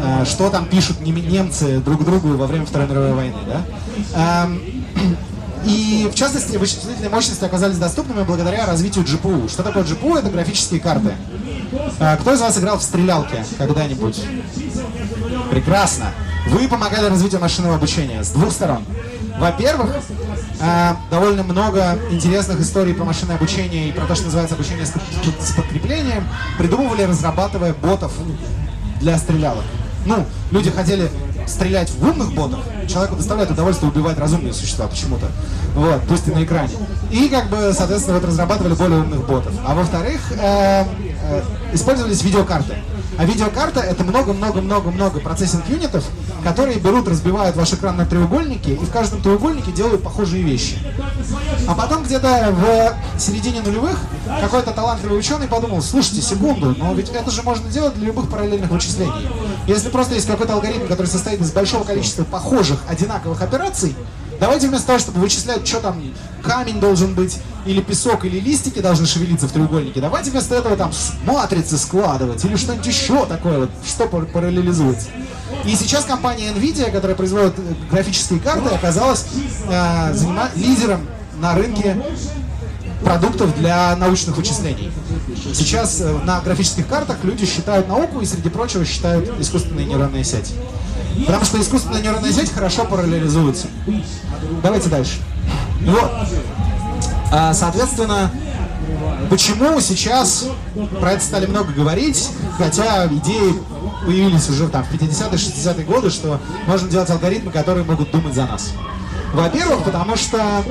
а, что там пишут немцы друг другу во время Второй мировой войны, да. А, и, в частности, вычислительные мощности оказались доступными благодаря развитию GPU. Что такое GPU? Это графические карты. А, кто из вас играл в стрелялки когда-нибудь? Прекрасно. Вы помогали развитию машинного обучения с двух сторон. Во-первых, э, довольно много интересных историй про машинное обучение и про то, что называется обучение с подкреплением, придумывали, разрабатывая ботов для стрелялок. Ну, люди хотели стрелять в умных ботов, человеку доставляет удовольствие убивать разумные существа почему-то. Вот, пусть и на экране. И как бы, соответственно, вот разрабатывали более умных ботов. А во-вторых, э, э, использовались видеокарты. А видеокарта это много-много-много-много процессинг юнитов, которые берут, разбивают ваш экран на треугольники и в каждом треугольнике делают похожие вещи. А потом где-то в середине нулевых какой-то талантливый ученый подумал, слушайте, секунду, но ведь это же можно делать для любых параллельных вычислений. Если просто есть какой-то алгоритм, который состоит из большого количества похожих, одинаковых операций, Давайте вместо того, чтобы вычислять, что там камень должен быть, или песок, или листики должны шевелиться в треугольнике, давайте вместо этого там матрицы складывать, или что-нибудь еще такое, вот, что параллелизуется. И сейчас компания NVIDIA, которая производит э, графические карты, оказалась э, занима- лидером на рынке продуктов для научных вычислений. Сейчас э, на графических картах люди считают науку и, среди прочего, считают искусственные нейронные сети. Потому что искусственная нейронная сеть хорошо параллелизуется. Давайте дальше. Вот. А, соответственно, почему сейчас про это стали много говорить, хотя идеи появились уже там в 50-е, 60-е годы, что можно делать алгоритмы, которые могут думать за нас. Во-первых, потому что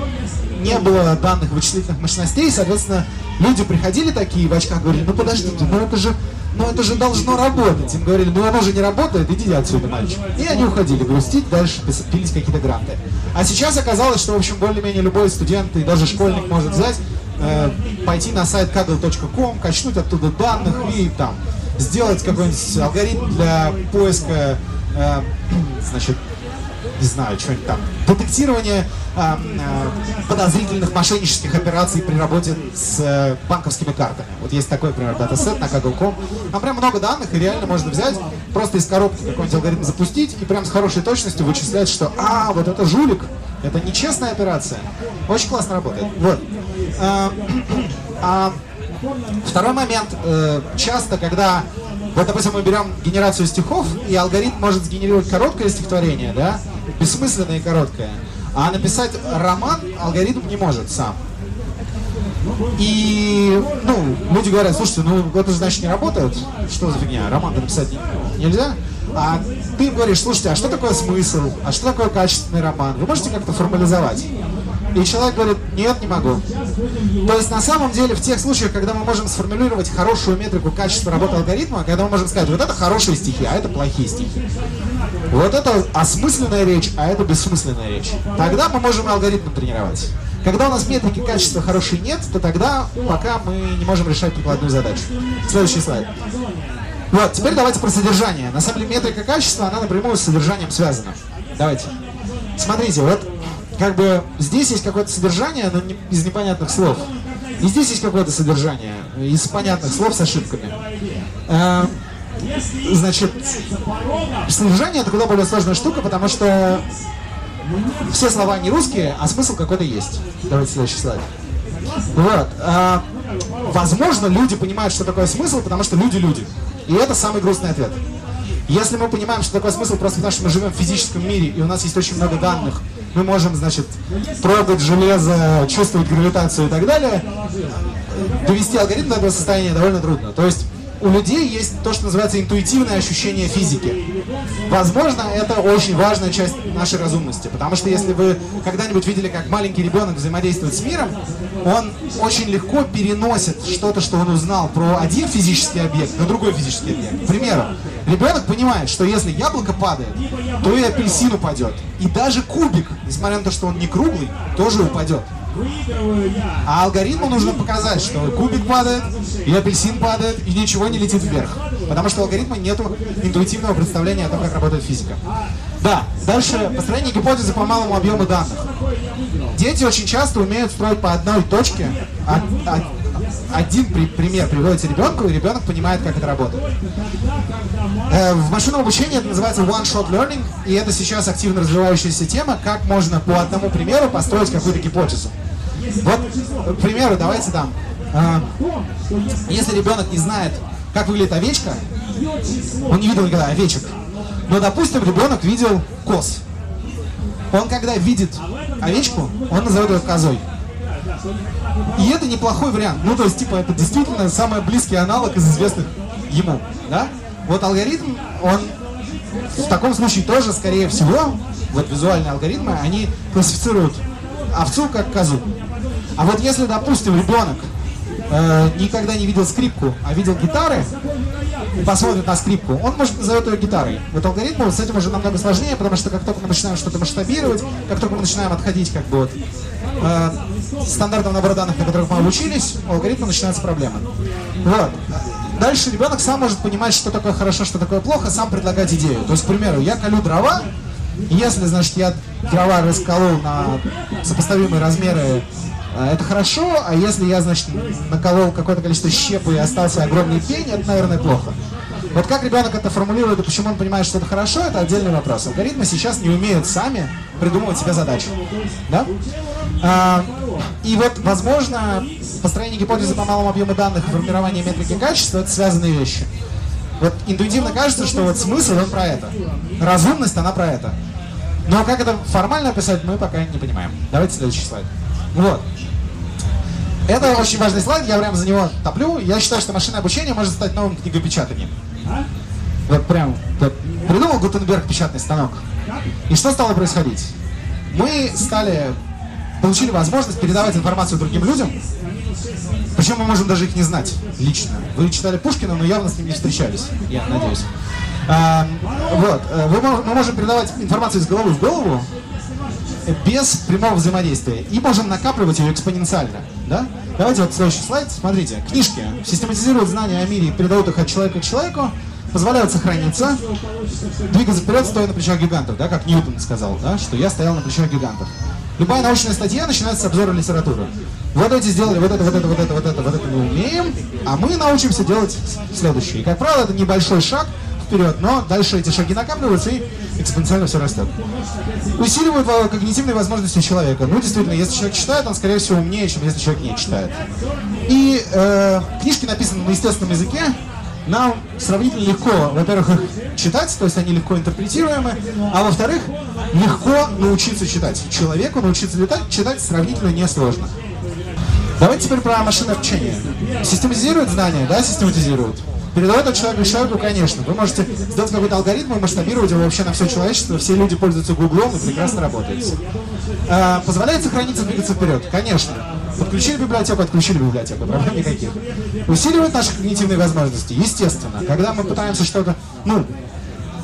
не было данных вычислительных мощностей, соответственно, люди приходили такие в очках, говорили, ну подождите, ну это же но это же должно работать. Им говорили, ну оно же не работает, иди отсюда, мальчик. И они уходили грустить, дальше пились какие-то гранты. А сейчас оказалось, что, в общем, более-менее любой студент и даже школьник может взять, э, пойти на сайт kaggle.com, качнуть оттуда данных и там сделать какой-нибудь алгоритм для поиска, э, значит, не знаю, что-нибудь там, детектирование э, э, подозрительных мошеннических операций при работе с э, банковскими картами. Вот есть такой, например, датасет на Kaggle.com. Там прям много данных, и реально можно взять, просто из коробки какой-нибудь алгоритм запустить, и прям с хорошей точностью вычислять, что, а, вот это жулик, это нечестная операция. Очень классно работает. Вот. А, а, второй момент. Э, часто, когда вот, допустим, мы берем генерацию стихов, и алгоритм может сгенерировать короткое стихотворение, да, бессмысленное и короткое. А написать роман алгоритм не может сам. И, ну, люди говорят, слушайте, ну это значит не работает. Что за фигня? Роман написать нельзя? А ты говоришь, слушайте, а что такое смысл? А что такое качественный роман? Вы можете как-то формализовать? И человек говорит, нет, не могу. То есть на самом деле в тех случаях, когда мы можем сформулировать хорошую метрику качества работы алгоритма, когда мы можем сказать, вот это хорошие стихи, а это плохие стихи. Вот это осмысленная речь, а это бессмысленная речь. Тогда мы можем алгоритм тренировать. Когда у нас метрики качества хорошие нет, то тогда пока мы не можем решать прикладную задачу. Следующий слайд. Вот, теперь давайте про содержание. На самом деле метрика качества, она напрямую с содержанием связана. Давайте. Смотрите, вот как бы здесь есть какое-то содержание, но не, из непонятных слов. И здесь есть какое-то содержание из понятных слов с ошибками. Значит, содержание это куда более сложная штука, потому что все слова не русские, а смысл какой-то есть. Давайте следующий слайд. Вот. А, возможно, люди понимают, что такое смысл, потому что люди люди. И это самый грустный ответ. Если мы понимаем, что такое смысл просто потому, что мы живем в физическом мире, и у нас есть очень много данных, мы можем, значит, трогать железо, чувствовать гравитацию и так далее, довести алгоритм до этого состояния довольно трудно. То есть у людей есть то, что называется интуитивное ощущение физики. Возможно, это очень важная часть нашей разумности, потому что если вы когда-нибудь видели, как маленький ребенок взаимодействует с миром, он очень легко переносит что-то, что он узнал про один физический объект на другой физический объект. К примеру, ребенок понимает, что если яблоко падает, то и апельсин упадет. И даже кубик, несмотря на то, что он не круглый, тоже упадет. А алгоритму нужно показать, что кубик падает, и апельсин падает, и ничего не летит вверх. Потому что у алгоритма нет интуитивного представления о том, как работает физика. Да, дальше построение гипотезы по малому объему данных. Дети очень часто умеют строить по одной точке. А, а, один при, пример приводится ребенку, и ребенок понимает, как это работает. Э, в машинном обучении это называется one-shot learning, и это сейчас активно развивающаяся тема, как можно по одному примеру построить какую-то гипотезу. Вот, к примеру, давайте там. Э, если ребенок не знает, как выглядит овечка, он не видел никогда овечек, но, допустим, ребенок видел коз. Он, когда видит овечку, он назовет ее козой. И это неплохой вариант. Ну, то есть, типа, это действительно самый близкий аналог из известных ему, да? Вот алгоритм, он в таком случае тоже, скорее всего, вот визуальные алгоритмы, они классифицируют овцу как козу. А вот если, допустим, ребенок э, никогда не видел скрипку, а видел гитары, и посмотрит на скрипку, он может назовет ее гитарой. Вот алгоритм с этим уже намного сложнее, потому что как только мы начинаем что-то масштабировать, как только мы начинаем отходить как бы вот э, стандартного набора данных, на которых мы обучились, у алгоритма начинаются проблемы. Вот. Дальше ребенок сам может понимать, что такое хорошо, что такое плохо, сам предлагать идею. То есть, к примеру, я колю дрова, и если, значит, я дрова расколол на сопоставимые размеры, э, это хорошо, а если я, значит, наколол какое-то количество щепы и остался огромный пень, это, наверное, плохо. Вот как ребенок это формулирует и почему он понимает, что это хорошо, это отдельный вопрос. Алгоритмы сейчас не умеют сами придумывать себе задачи. Да? И вот, возможно, построение гипотезы по малому объему данных и формирование метрики качества – это связанные вещи. Вот интуитивно кажется, что вот смысл, он про это. Разумность, она про это. Но как это формально описать, мы пока не понимаем. Давайте следующий слайд. Вот. Это очень важный слайд, я прям за него топлю. Я считаю, что машинное обучение может стать новым книгопечатанием. Вот прям вот, придумал Гутенберг печатный станок. И что стало происходить? Мы стали, получили возможность передавать информацию другим людям, причем мы можем даже их не знать лично. Вы читали Пушкина, но явно с ним не встречались, я надеюсь. А, вот, э, вы, мы можем передавать информацию из головы в голову без прямого взаимодействия и можем накапливать ее экспоненциально. Да? Давайте вот следующий слайд. Смотрите, книжки систематизируют знания о мире и передают их от человека к человеку, позволяют сохраниться, двигаться вперед, стоя на плечах гигантов, да, как Ньютон сказал, да, что я стоял на плечах гигантов. Любая научная статья начинается с обзора литературы. Вот эти сделали вот это, вот это, вот это, вот это, вот это мы умеем, а мы научимся делать следующее. И, как правило, это небольшой шаг вперед, но дальше эти шаги накапливаются и экспоненциально все растет. Усиливают когнитивные возможности человека. Ну, действительно, если человек читает, он, скорее всего, умнее, чем если человек не читает. И э, книжки написаны на естественном языке, нам сравнительно легко, во-первых, их читать, то есть они легко интерпретируемы, а во-вторых, легко научиться читать. Человеку научиться летать, читать сравнительно несложно. Давайте теперь про машинное обучение. Систематизирует знания? Да, систематизирует. Передавать от человека к человеку, конечно. Вы можете сделать какой-то алгоритм и масштабировать его вообще на все человечество. Все люди пользуются Гуглом и прекрасно работает. А, позволяет сохраниться, двигаться вперед? Конечно. Подключили библиотеку, отключили библиотеку, проблем никаких. Усиливает наши когнитивные возможности? Естественно. Когда мы пытаемся что-то, ну,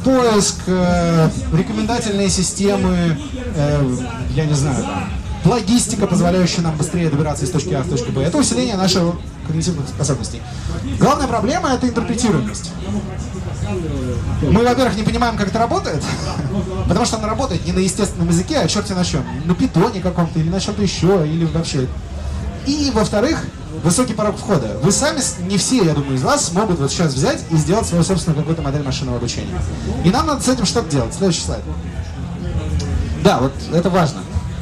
поиск, э, рекомендательные системы, э, я не знаю, логистика, позволяющая нам быстрее добираться из точки А в точку Б. Это усиление наших когнитивных способностей. Главная проблема — это интерпретируемость. Мы, во-первых, не понимаем, как это работает, потому что она работает не на естественном языке, а черти на чем. На питоне каком-то или на чем-то еще, или вообще. И, во-вторых, высокий порог входа. Вы сами, не все, я думаю, из вас могут вот сейчас взять и сделать свою собственную какую-то модель машинного обучения. И нам надо с этим что-то делать. Следующий слайд. Да, вот это важно.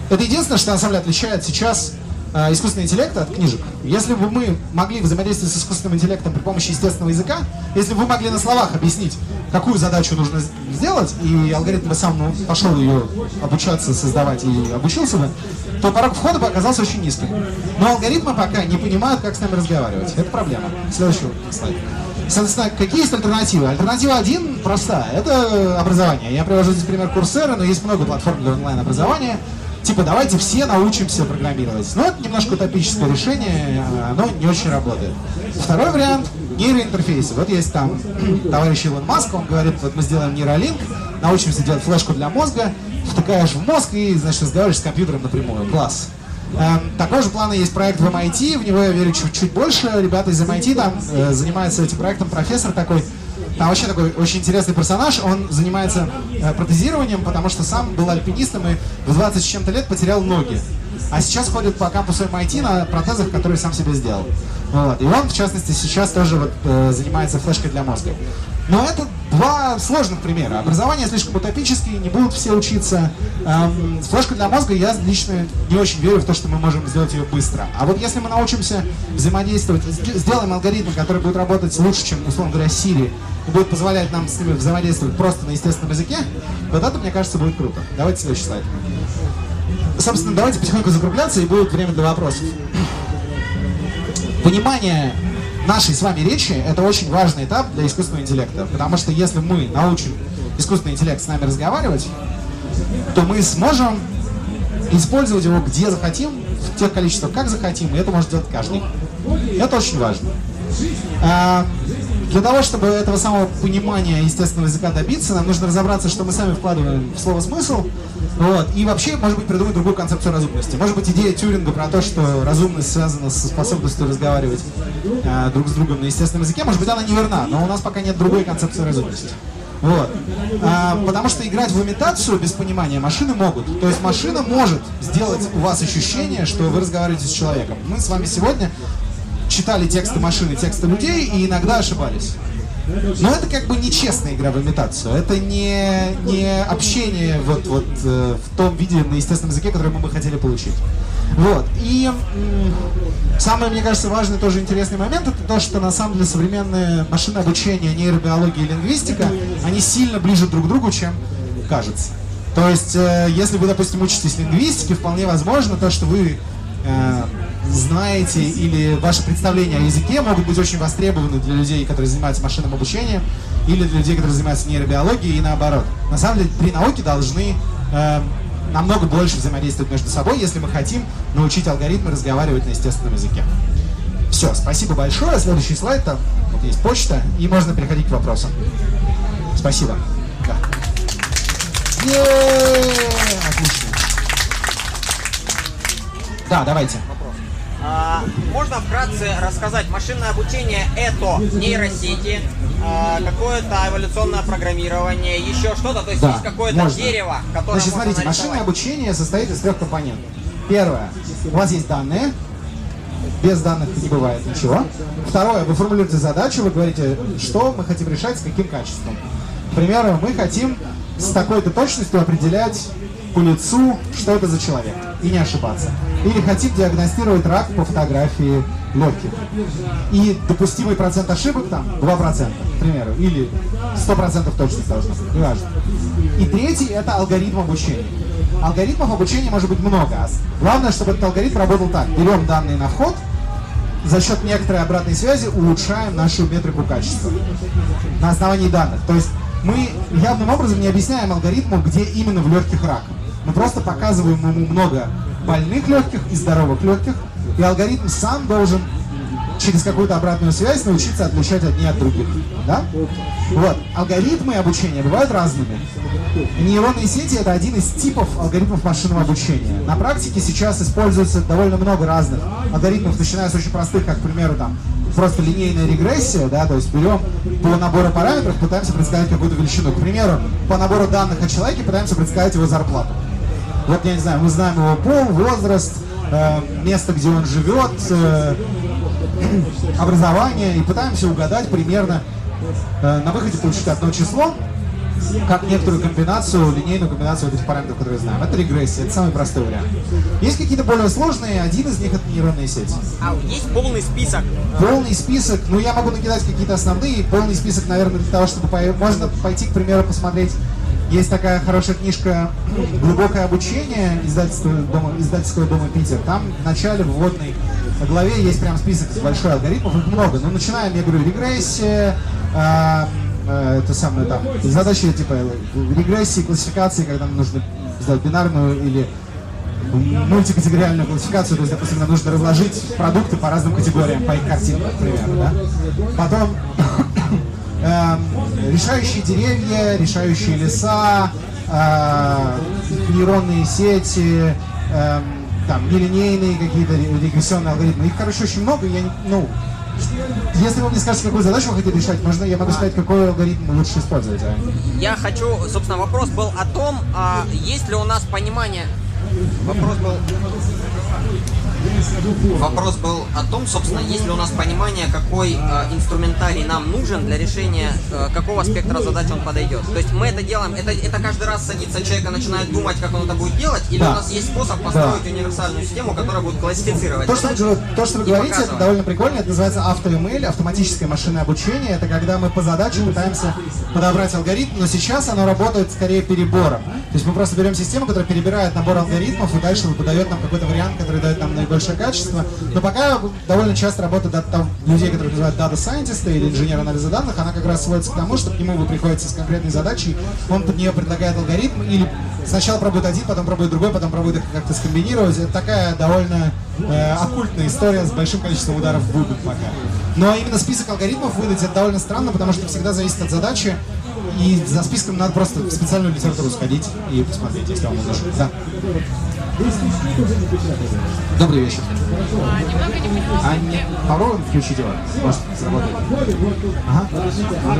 Это единственное, что на самом деле отличает сейчас искусственного интеллекта от книжек. Если бы мы могли взаимодействовать с искусственным интеллектом при помощи естественного языка, если бы вы могли на словах объяснить, какую задачу нужно сделать, и алгоритм бы сам ну, пошел ее обучаться, создавать и обучился бы, то порог входа бы оказался очень низким. Но алгоритмы пока не понимают, как с нами разговаривать. Это проблема. Следующий слайд. Соответственно, какие есть альтернативы? Альтернатива один простая. Это образование. Я привожу здесь пример Курсера, но есть много платформ для онлайн-образования. Типа, давайте все научимся программировать. Но это немножко утопическое решение, оно не очень работает. Второй вариант — нейроинтерфейсы. Вот есть там товарищ Илон Маск, он говорит, вот мы сделаем нейролинк, научимся делать флешку для мозга, втыкаешь в мозг и, значит, разговариваешь с компьютером напрямую. Класс. Эм, такого же плана есть проект в MIT, в него я верю чуть-чуть больше. Ребята из MIT там э, занимаются этим проектом, профессор такой. Там вообще такой очень интересный персонаж, он занимается э, протезированием, потому что сам был альпинистом и в 20 с чем-то лет потерял ноги. А сейчас ходит по кампусу MIT на протезах, которые сам себе сделал. Вот. И он, в частности, сейчас тоже вот, э, занимается флешкой для мозга. Но это два сложных примера. Образование слишком утопическое, не будут все учиться. Эм, флешка для мозга, я лично не очень верю в то, что мы можем сделать ее быстро. А вот если мы научимся взаимодействовать, сделаем алгоритм, который будет работать лучше, чем, условно говоря, Siri, и будет позволять нам с ними взаимодействовать просто на естественном языке, вот это, мне кажется, будет круто. Давайте следующий слайд. Собственно, давайте потихоньку закругляться, и будет время для вопросов. Понимание нашей с вами речи это очень важный этап для искусственного интеллекта. Потому что если мы научим искусственный интеллект с нами разговаривать, то мы сможем использовать его где захотим, в тех количествах, как захотим, и это может делать каждый. Это очень важно. А, для того, чтобы этого самого понимания естественного языка добиться, нам нужно разобраться, что мы сами вкладываем в слово смысл, вот, и вообще, может быть, придумать другую концепцию разумности. Может быть, идея Тюринга про то, что разумность связана со способностью разговаривать э, друг с другом на естественном языке, может быть, она не верна, но у нас пока нет другой концепции разумности. Вот. А, потому что играть в имитацию без понимания машины могут. То есть машина может сделать у вас ощущение, что вы разговариваете с человеком. Мы с вами сегодня читали тексты машины, тексты людей и иногда ошибались. Но это как бы нечестная игра в имитацию. Это не, не общение вот, вот э, в том виде на естественном языке, который мы бы хотели получить. Вот. И самый, мне кажется, важный тоже интересный момент, это то, что на самом деле современное машинное обучение, нейробиология и лингвистика, они сильно ближе друг к другу, чем кажется. То есть, э, если вы, допустим, учитесь лингвистике, вполне возможно то, что вы э, знаете или ваши представления о языке могут быть очень востребованы для людей, которые занимаются машинным обучением, или для людей, которые занимаются нейробиологией, и наоборот. На самом деле, три науки должны э, намного больше взаимодействовать между собой, если мы хотим научить алгоритмы разговаривать на естественном языке. Все, спасибо большое. Следующий слайд, там вот есть почта, и можно переходить к вопросам. Спасибо. Да. Отлично. Да, давайте. А, можно вкратце рассказать, машинное обучение это нейросети, а, какое-то эволюционное программирование, еще что-то, то есть Да, есть какое-то можно. дерево, которое Значит, смотрите, нарисовать. машинное обучение состоит из трех компонентов. Первое, у вас есть данные, без данных не бывает ничего. Второе, вы формулируете задачу, вы говорите, что мы хотим решать, с каким качеством. К примеру, мы хотим с такой-то точностью определять по лицу, что это за человек, и не ошибаться. Или хотим диагностировать рак по фотографии легких. И допустимый процент ошибок там 2%, к примеру, или 100% точность должна быть, неважно. И третий это алгоритм обучения. Алгоритмов обучения может быть много. а Главное, чтобы этот алгоритм работал так. Берем данные на вход, за счет некоторой обратной связи улучшаем нашу метрику качества на основании данных. То есть мы явным образом не объясняем алгоритму, где именно в легких рак. Мы просто показываем ему много больных легких и здоровых легких, и алгоритм сам должен через какую-то обратную связь научиться отличать одни от других. Да? Вот. Алгоритмы обучения бывают разными. Нейронные сети это один из типов алгоритмов машинного обучения. На практике сейчас используется довольно много разных алгоритмов, начиная с очень простых, как, к примеру, там, просто линейная регрессия, да, то есть берем по набору параметров, пытаемся предсказать какую-то величину. К примеру, по набору данных о человеке пытаемся предсказать его зарплату. Вот, я не знаю, мы знаем его пол, возраст, э, место, где он живет, э, образование, и пытаемся угадать примерно, э, на выходе получить одно число, как некоторую комбинацию, линейную комбинацию вот этих параметров, которые знаем. Это регрессия, это самый простой вариант. Есть какие-то более сложные, один из них это нейронные сети. А есть полный список? Полный список, ну я могу накидать какие-то основные, полный список, наверное, для того, чтобы по- можно пойти, к примеру, посмотреть. Есть такая хорошая книжка «Глубокое обучение» издательства дома, издательского дома Питер. Там в начале, в вводной главе есть прям список большой алгоритмов, их много. Ну, начинаем, я говорю, регрессия, а, э, это самое там, задачи типа регрессии, классификации, когда нам нужно сделать бинарную или мультикатегориальную классификацию, то есть, допустим, нам нужно разложить продукты по разным категориям, по их картинкам, к примеру, да? Потом эм, решающие деревья, решающие леса, э, нейронные сети, эм, там, нелинейные какие-то регрессионные алгоритмы. Их, короче, очень много, я не, ну, если вы мне скажете, какую задачу вы хотите решать, можно я могу сказать, какой алгоритм лучше использовать. а? Я хочу, собственно, вопрос был о том, а есть ли у нас понимание... Вопрос был... Вопрос был о том, собственно, есть ли у нас понимание, какой э, инструментарий нам нужен для решения, э, какого спектра задач он подойдет. То есть мы это делаем, это, это каждый раз садится человек и начинает думать, как он это будет делать, или Да. у нас есть способ построить универсальную систему, которая будет классифицировать То, что, вы, то, что вы говорите, это показывать. довольно прикольно. Это называется AutoML, автоматическое машинное обучение. Это когда мы по задаче пытаемся подобрать алгоритм, но сейчас оно работает скорее перебором. То есть мы просто берем систему, которая перебирает набор алгоритмов и дальше выдает нам какой-то вариант, который дает нам наибольшее качество. Но пока довольно часто работа там, людей, которых называют data scientist или инженер анализа данных, она как раз сводится к тому, что к нему вы приходите с конкретной задачей, он под нее предлагает алгоритм или сначала пробует один, потом пробует другой, потом пробует их как-то скомбинировать. Это такая довольно э, оккультная история с большим количеством ударов в бубен пока. Но именно список алгоритмов выдать это довольно странно, потому что всегда зависит от задачи. И за списком надо просто в специальную литературу сходить и посмотреть, если вам нужно. Да. Добрый вечер. А, немного не. А не попробуем включить его? Может, сработает. Ага. А,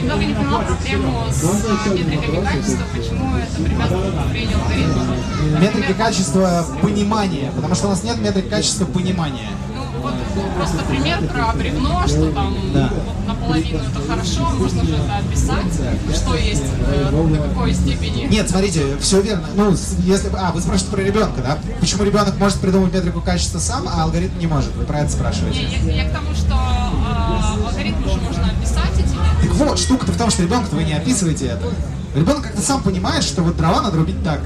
немного не поняла проблему с метриками качества, почему это привязано к. Метрики качества понимания, потому что у нас нет метрик качества понимания. Ну, вот просто пример про бревно, что там Да. Наполовину это хорошо, можно же это описать, что есть, э, до какой степени. Нет, смотрите, все верно. Ну, если... А, вы спрашиваете про ребенка, да? Почему ребенок может придумать метрику качества сам, а алгоритм не может? Вы про это спрашиваете? я, я к тому, что э, алгоритм же можно описать эти метрики. Так вот, штука-то в том, что ребенка вы не описываете это. Ребенок как-то сам понимает, что вот дрова надо рубить так.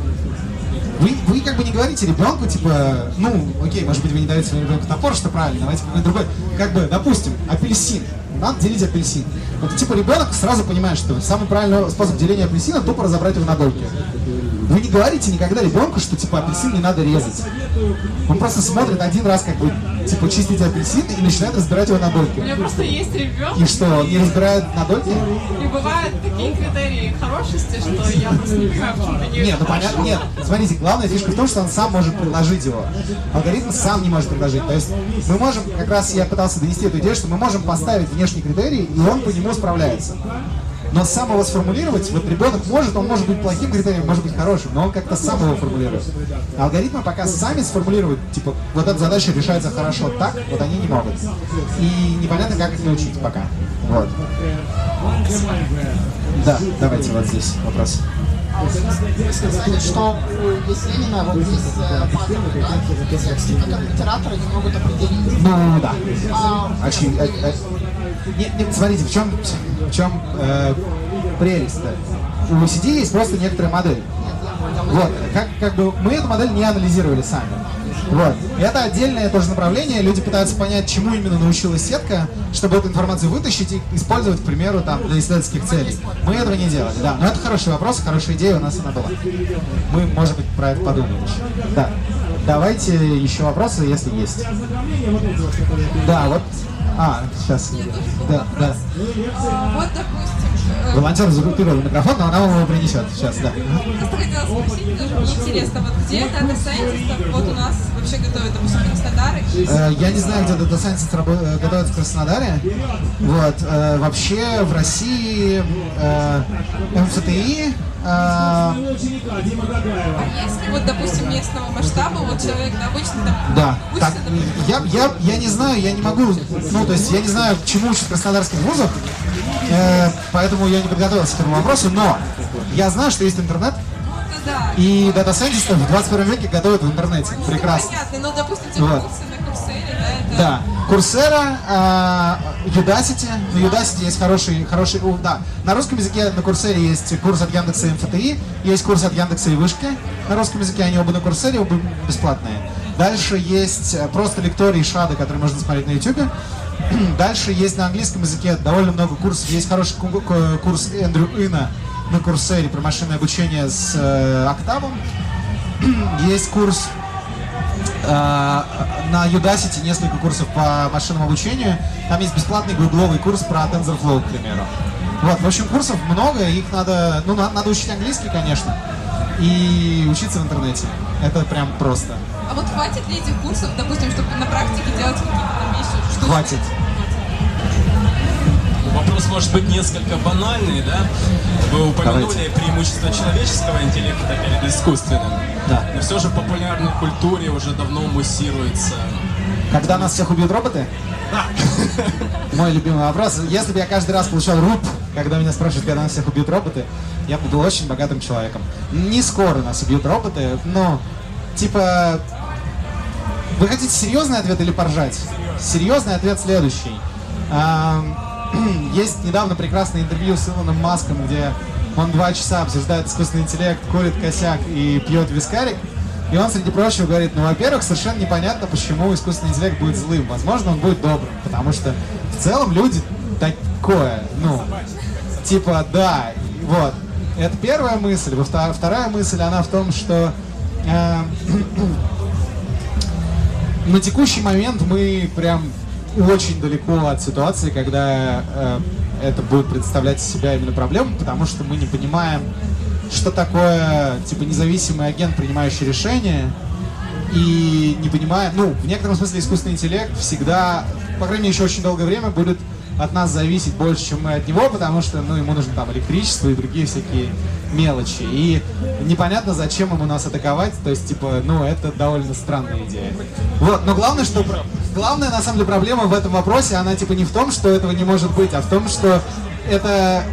Вы, вы как бы не говорите ребенку, типа, ну, окей, может быть, вы не даете своему ребенку топор, что правильно, давайте какой-нибудь другой. Как бы, допустим, апельсин. Надо делить апельсин. Вот типа ребенок сразу понимает, что самый правильный способ деления апельсина тупо разобрать его на дольки. Вы не говорите никогда ребенку, что типа апельсин не надо резать. Он просто смотрит один раз, как вы типа чистите апельсин и начинает разбирать его на У дольки. меня просто есть ребенок, И что, он не разбирает на дольки? и бывают такие критерии хорошести, что я просто не понимаю, в чем они Нет, ну понятно, нет. Смотрите, главная фишка в том, что он сам может предложить его. Алгоритм сам не может предложить. То есть мы можем, как раз я пытался донести эту идею, что мы можем поставить внешний критерий, и он по нему справляется. Но сам его сформулировать, вот ребенок может, он может быть плохим критерием, может быть хорошим, но он как-то сам его формулирует. Алгоритмы пока сами сформулируют, типа, вот эта задача решается хорошо так, вот они не могут. И непонятно, как их научить пока. Вот. Да, давайте вот здесь вопрос. сказали, что у Есенина вот есть э, паттерн, да, и, соответственно, как литераторы не могут определить. Ну да. А, Очень. Нет, нет, смотрите, в чем, в чем э, прелесть-то? У CD есть просто некоторая модель. Вот, как, как бы мы эту модель не анализировали сами. Вот. И это отдельное тоже направление. Люди пытаются понять, чему именно научилась сетка, чтобы эту информацию вытащить и использовать, к примеру, там, для исследовательских целей. Мы этого не делали, да. Но это хороший вопрос, хорошая идея у нас она была. Мы, может быть, про это подумаем еще. Да. Давайте еще вопросы, если есть. Да, вот. А, сейчас. Да, да. А, Вот, допустим, Волонтер загруппировал микрофон, но она вам его принесет. Сейчас, да. просто хотела спросить, тоже мне интересно, вот где дата сайентистов вот у нас вообще готовят, допустим, Краснодары? Э, Я не знаю, где Data Scientist э, готовят в Краснодаре. Вот. э, Вообще в России МФТИ А если вот, допустим, местного масштаба, вот человек да, обычно там Да, так, допустим, я, я, я не знаю, я не могу, ну, то есть я не знаю, чему учат в краснодарских вузах, Э, поэтому я не подготовился к этому вопросу, но я знаю, что есть интернет, Да. и дата-сайентистов в 21 веке готовят в интернете. Прекрасно. Понятно, ну, допустим, Вот. курсы на да. Курсера, а, Udacity. На Udacity есть хороший, хороший, да. На русском языке на Курсере есть курс от Яндекса и МФТИ, есть курс от Яндекса и Вышки. На русском языке они оба на Курсере, оба бесплатные. Дальше есть э, просто лектории шады, которые можно смотреть на YouTube. Дальше есть на английском языке довольно много курсов. Есть хороший ку- ку- курс Эндрю Ина на Курсере про машинное обучение с э, Октавом. Есть курс на Udacity несколько курсов по машинному обучению. Там есть бесплатный гугловый курс про TensorFlow, к примеру. Вот, в общем, курсов много, их надо, ну, на- надо учить английский, конечно, и учиться в интернете. Это прям просто. А вот хватит ли этих курсов, допустим, чтобы на практике делать какие-то вещи? Что Хватит. Вопрос может быть несколько банальный, да? Вы упомянули преимущество человеческого интеллекта перед искусственным. Да. Но все же в популярной культуре уже давно муссируется. Когда нас всех убьют роботы? Мой любимый вопрос. Если бы я каждый раз получал руб, когда меня спрашивают, когда нас всех убьют роботы, я бы был очень богатым человеком. Не скоро нас убьют роботы, но типа... Вы хотите серьезный ответ или поржать? Серьезный ответ следующий. Есть недавно прекрасное интервью с Илоном Маском, где он два часа обсуждает искусственный интеллект, курит косяк и пьет вискарик. И он, среди прочего, говорит, ну, во-первых, совершенно непонятно, почему искусственный интеллект будет злым. Возможно, он будет добрым, потому что в целом люди такое, ну, типа, да, вот. Это первая мысль. Вторая мысль, она в том, что э, на текущий момент мы прям очень далеко от ситуации, когда э, это будет представлять из себя именно проблему, потому что мы не понимаем, что такое типа независимый агент, принимающий решения, и не понимаем, ну, в некотором смысле искусственный интеллект всегда, по крайней мере, еще очень долгое время будет от нас зависеть больше, чем мы от него, потому что, ну, ему нужно там электричество и другие всякие мелочи. И непонятно, зачем ему нас атаковать, то есть, типа, ну, это довольно странная идея. Вот, но главное, что... Главная, на самом деле, проблема в этом вопросе, она, типа, не в том, что этого не может быть, а в том, что это,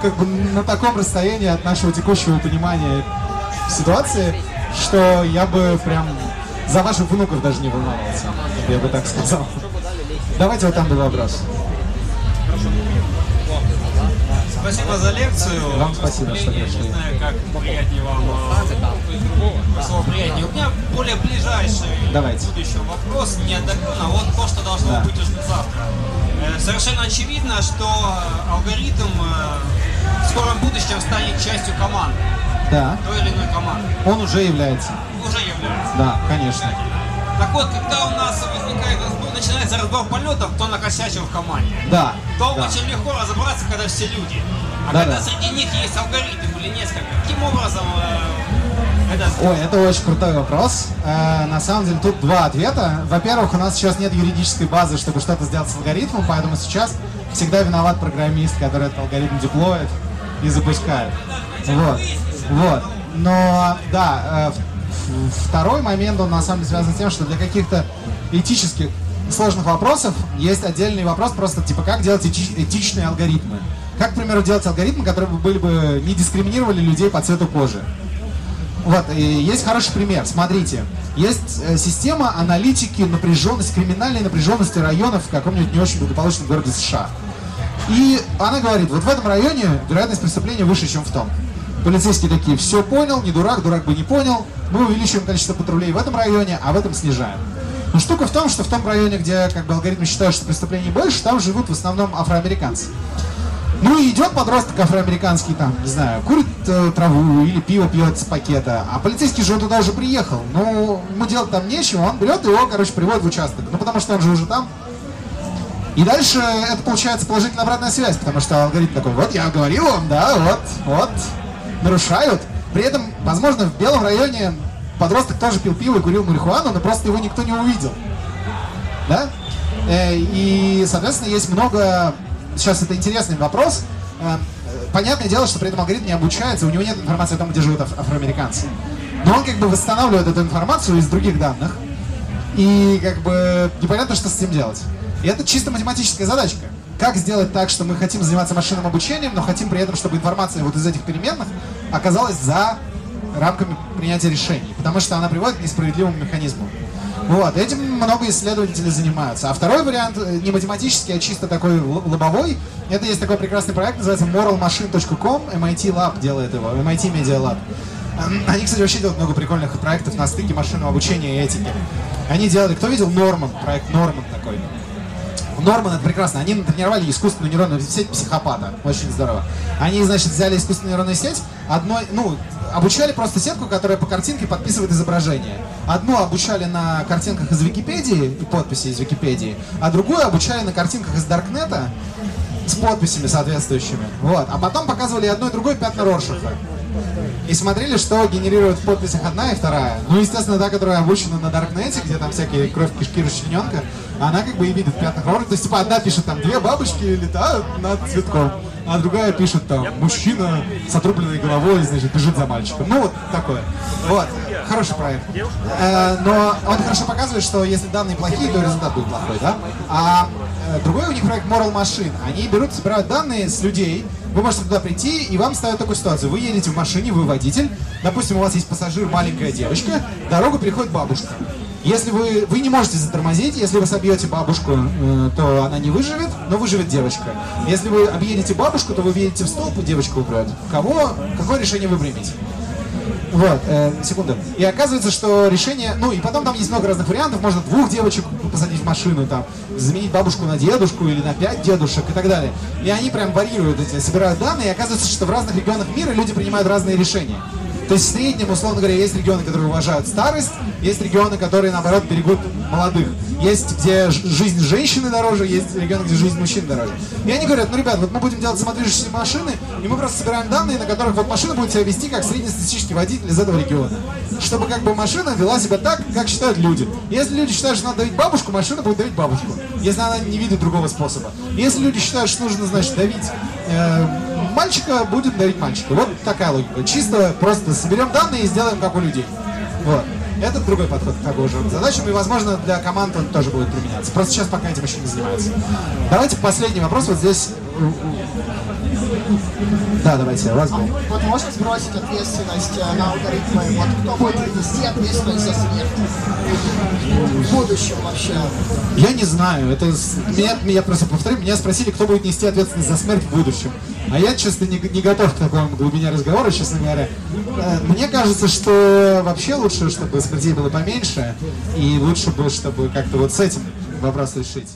как бы, на таком расстоянии от нашего текущего понимания ситуации, что я бы прям за ваших внуков даже не волновался, я бы так сказал. Давайте вот там был вопрос. Спасибо за лекцию. Вам спасибо, что пришли. Не знаю, как приятнее вам. другого слово приятнее. У меня более ближайший Давайте. к будущему вопрос, не отдаленно, а вот то, что должно Да. быть уже завтра. Э, Совершенно очевидно, что э, алгоритм э, в скором будущем станет частью команды, Да, той или иной команды. он уже является. Уже является. Да, конечно. Так вот, когда у нас возникает разбор, начинается разбор полетов, кто накосячил в команде, Да, то да. очень легко разобраться, когда все люди. А Да, когда да. среди них есть алгоритм или несколько, каким образом э, это Ой, это очень крутой вопрос. Э, на самом деле тут два ответа. Во-первых, у нас сейчас нет юридической базы, чтобы что-то сделать с алгоритмом, поэтому сейчас всегда виноват программист, который этот алгоритм деплоит и запускает. Вот. Вот. Но, да, э, второй момент, он на самом деле связан с тем, что для каких-то этических сложных вопросов есть отдельный вопрос, просто типа как делать эти- этичные алгоритмы. Как, к примеру, делать алгоритмы, которые бы были бы не дискриминировали людей по цвету кожи. Вот, и есть хороший пример. Смотрите, есть э, система аналитики напряженности, криминальной напряженности районов в каком-нибудь не очень благополучном городе США. И она говорит, вот в этом районе вероятность преступления выше, чем в том. Полицейские такие, все понял, не дурак, дурак бы не понял. Мы увеличиваем количество патрулей в этом районе, а в этом снижаем. Но штука в том, что в том районе, где как бы алгоритмы считают, что преступлений больше, там живут в основном афроамериканцы. Ну и идет подросток афроамериканский там, не знаю, курит э, траву или пиво пьет с пакета, а полицейский же он туда уже приехал. Ну, ему делать там нечего, он берет его, короче, приводит в участок. Ну, потому что он же уже там. И дальше это получается положительная обратная связь, потому что алгоритм такой, вот я говорил вам, да, вот, вот, нарушают. При этом, возможно, в белом районе подросток тоже пил пиво и курил марихуану, но просто его никто не увидел. Да? Э, И, соответственно, есть много... Сейчас это интересный вопрос. Э, Понятное дело, что при этом алгоритм не обучается, у него нет информации о том, где живут аф- афроамериканцы. Но он как бы восстанавливает эту информацию из других данных. И как бы непонятно, что с этим делать. И это чисто математическая задачка. Как сделать так, что мы хотим заниматься машинным обучением, но хотим при этом, чтобы информация вот из этих переменных оказалась за рамками принятия решений, потому что она приводит к несправедливому механизму. Вот, этим много исследователей занимаются. А второй вариант, э, не математический, а чисто такой лобовой, это есть такой прекрасный проект, называется moralmachine.com, MIT Lab делает его, MIT Media Lab. Они, кстати, вообще делают много прикольных проектов на стыке машинного обучения и этики. Они делали, кто видел Норман, проект Норман такой? Норман это прекрасно. Они натренировали искусственную нейронную сеть психопата. Очень здорово. Они, значит, взяли искусственную нейронную сеть, одной, ну, обучали просто сетку, которая по картинке подписывает изображение. Одну обучали на картинках из Википедии и подписи из Википедии, а другую обучали на картинках из Даркнета с подписями соответствующими. Вот. А потом показывали и одно и другое пятна Роршаха. И смотрели, что генерирует в подписях одна и вторая. Ну, естественно, та, которая обучена на Даркнете, где там всякие кровь, кишки, расчлененка, она как бы и видит в пятнах Роршаха. То есть, типа, одна пишет там, две бабочки летают над цветком, а другая пишет там, мужчина с отрубленной головой, значит, бежит за мальчиком. Ну, вот такое. Вот. Хороший проект. Э, но он хорошо показывает, что если данные плохие, то результат будет плохой, да? А э, другой у них проект Moral Machine. Они берут, собирают данные с людей, вы можете туда прийти, и вам ставят такую ситуацию. Вы едете в машине, вы водитель, допустим, у вас есть пассажир, маленькая девочка, дорогу переходит бабушка. Если вы, вы не можете затормозить, если вы собьете бабушку, э, то она не выживет, но выживет девочка. Если вы объедете бабушку, то вы въедете в столб, и девочка умрет. Кого, какое решение вы примете? Вот, э, секунду. И оказывается, что решение... Ну, и потом там есть много разных вариантов. Можно двух девочек посадить в машину, там, заменить бабушку на дедушку или на пять дедушек и так далее. И они прям варьируют эти, собирают данные, и оказывается, что в разных регионах мира люди принимают разные решения. То есть в среднем, условно говоря, есть регионы, которые уважают старость, есть регионы, которые, наоборот, берегут молодых. Есть, где жизнь женщины дороже, есть регионы, где жизнь мужчин дороже. И они говорят, ну, ребят, вот мы будем делать самодвижущиеся машины, и мы просто собираем данные, на которых вот машина будет себя вести как среднестатистический водитель из этого региона. Чтобы как бы машина вела себя так, как считают люди. Если люди считают, что надо давить бабушку, машина будет давить бабушку. Если она не видит другого способа. Если люди считают, что нужно, значит, давить э, мальчика, будет давить мальчика. Вот такая логика. Чисто просто соберем данные и сделаем как у людей. Вот. Это другой подход к же задачам, и, возможно, для команд он тоже будет применяться. Просто сейчас пока этим еще не занимается. Давайте последний вопрос вот здесь. Да, давайте, вас был. Вот можно сбросить ответственность на алгоритмы? Вот кто будет нести ответственность за смерть? В будущем вообще. Я не знаю, это меня, я просто повторю, меня спросили, кто будет нести ответственность за смерть в будущем. А я, честно, не, не готов к такому глубине разговора, честно говоря. Э, Мне кажется, что вообще лучше, чтобы смертей было поменьше, и лучше бы, чтобы как-то вот с этим вопрос решить.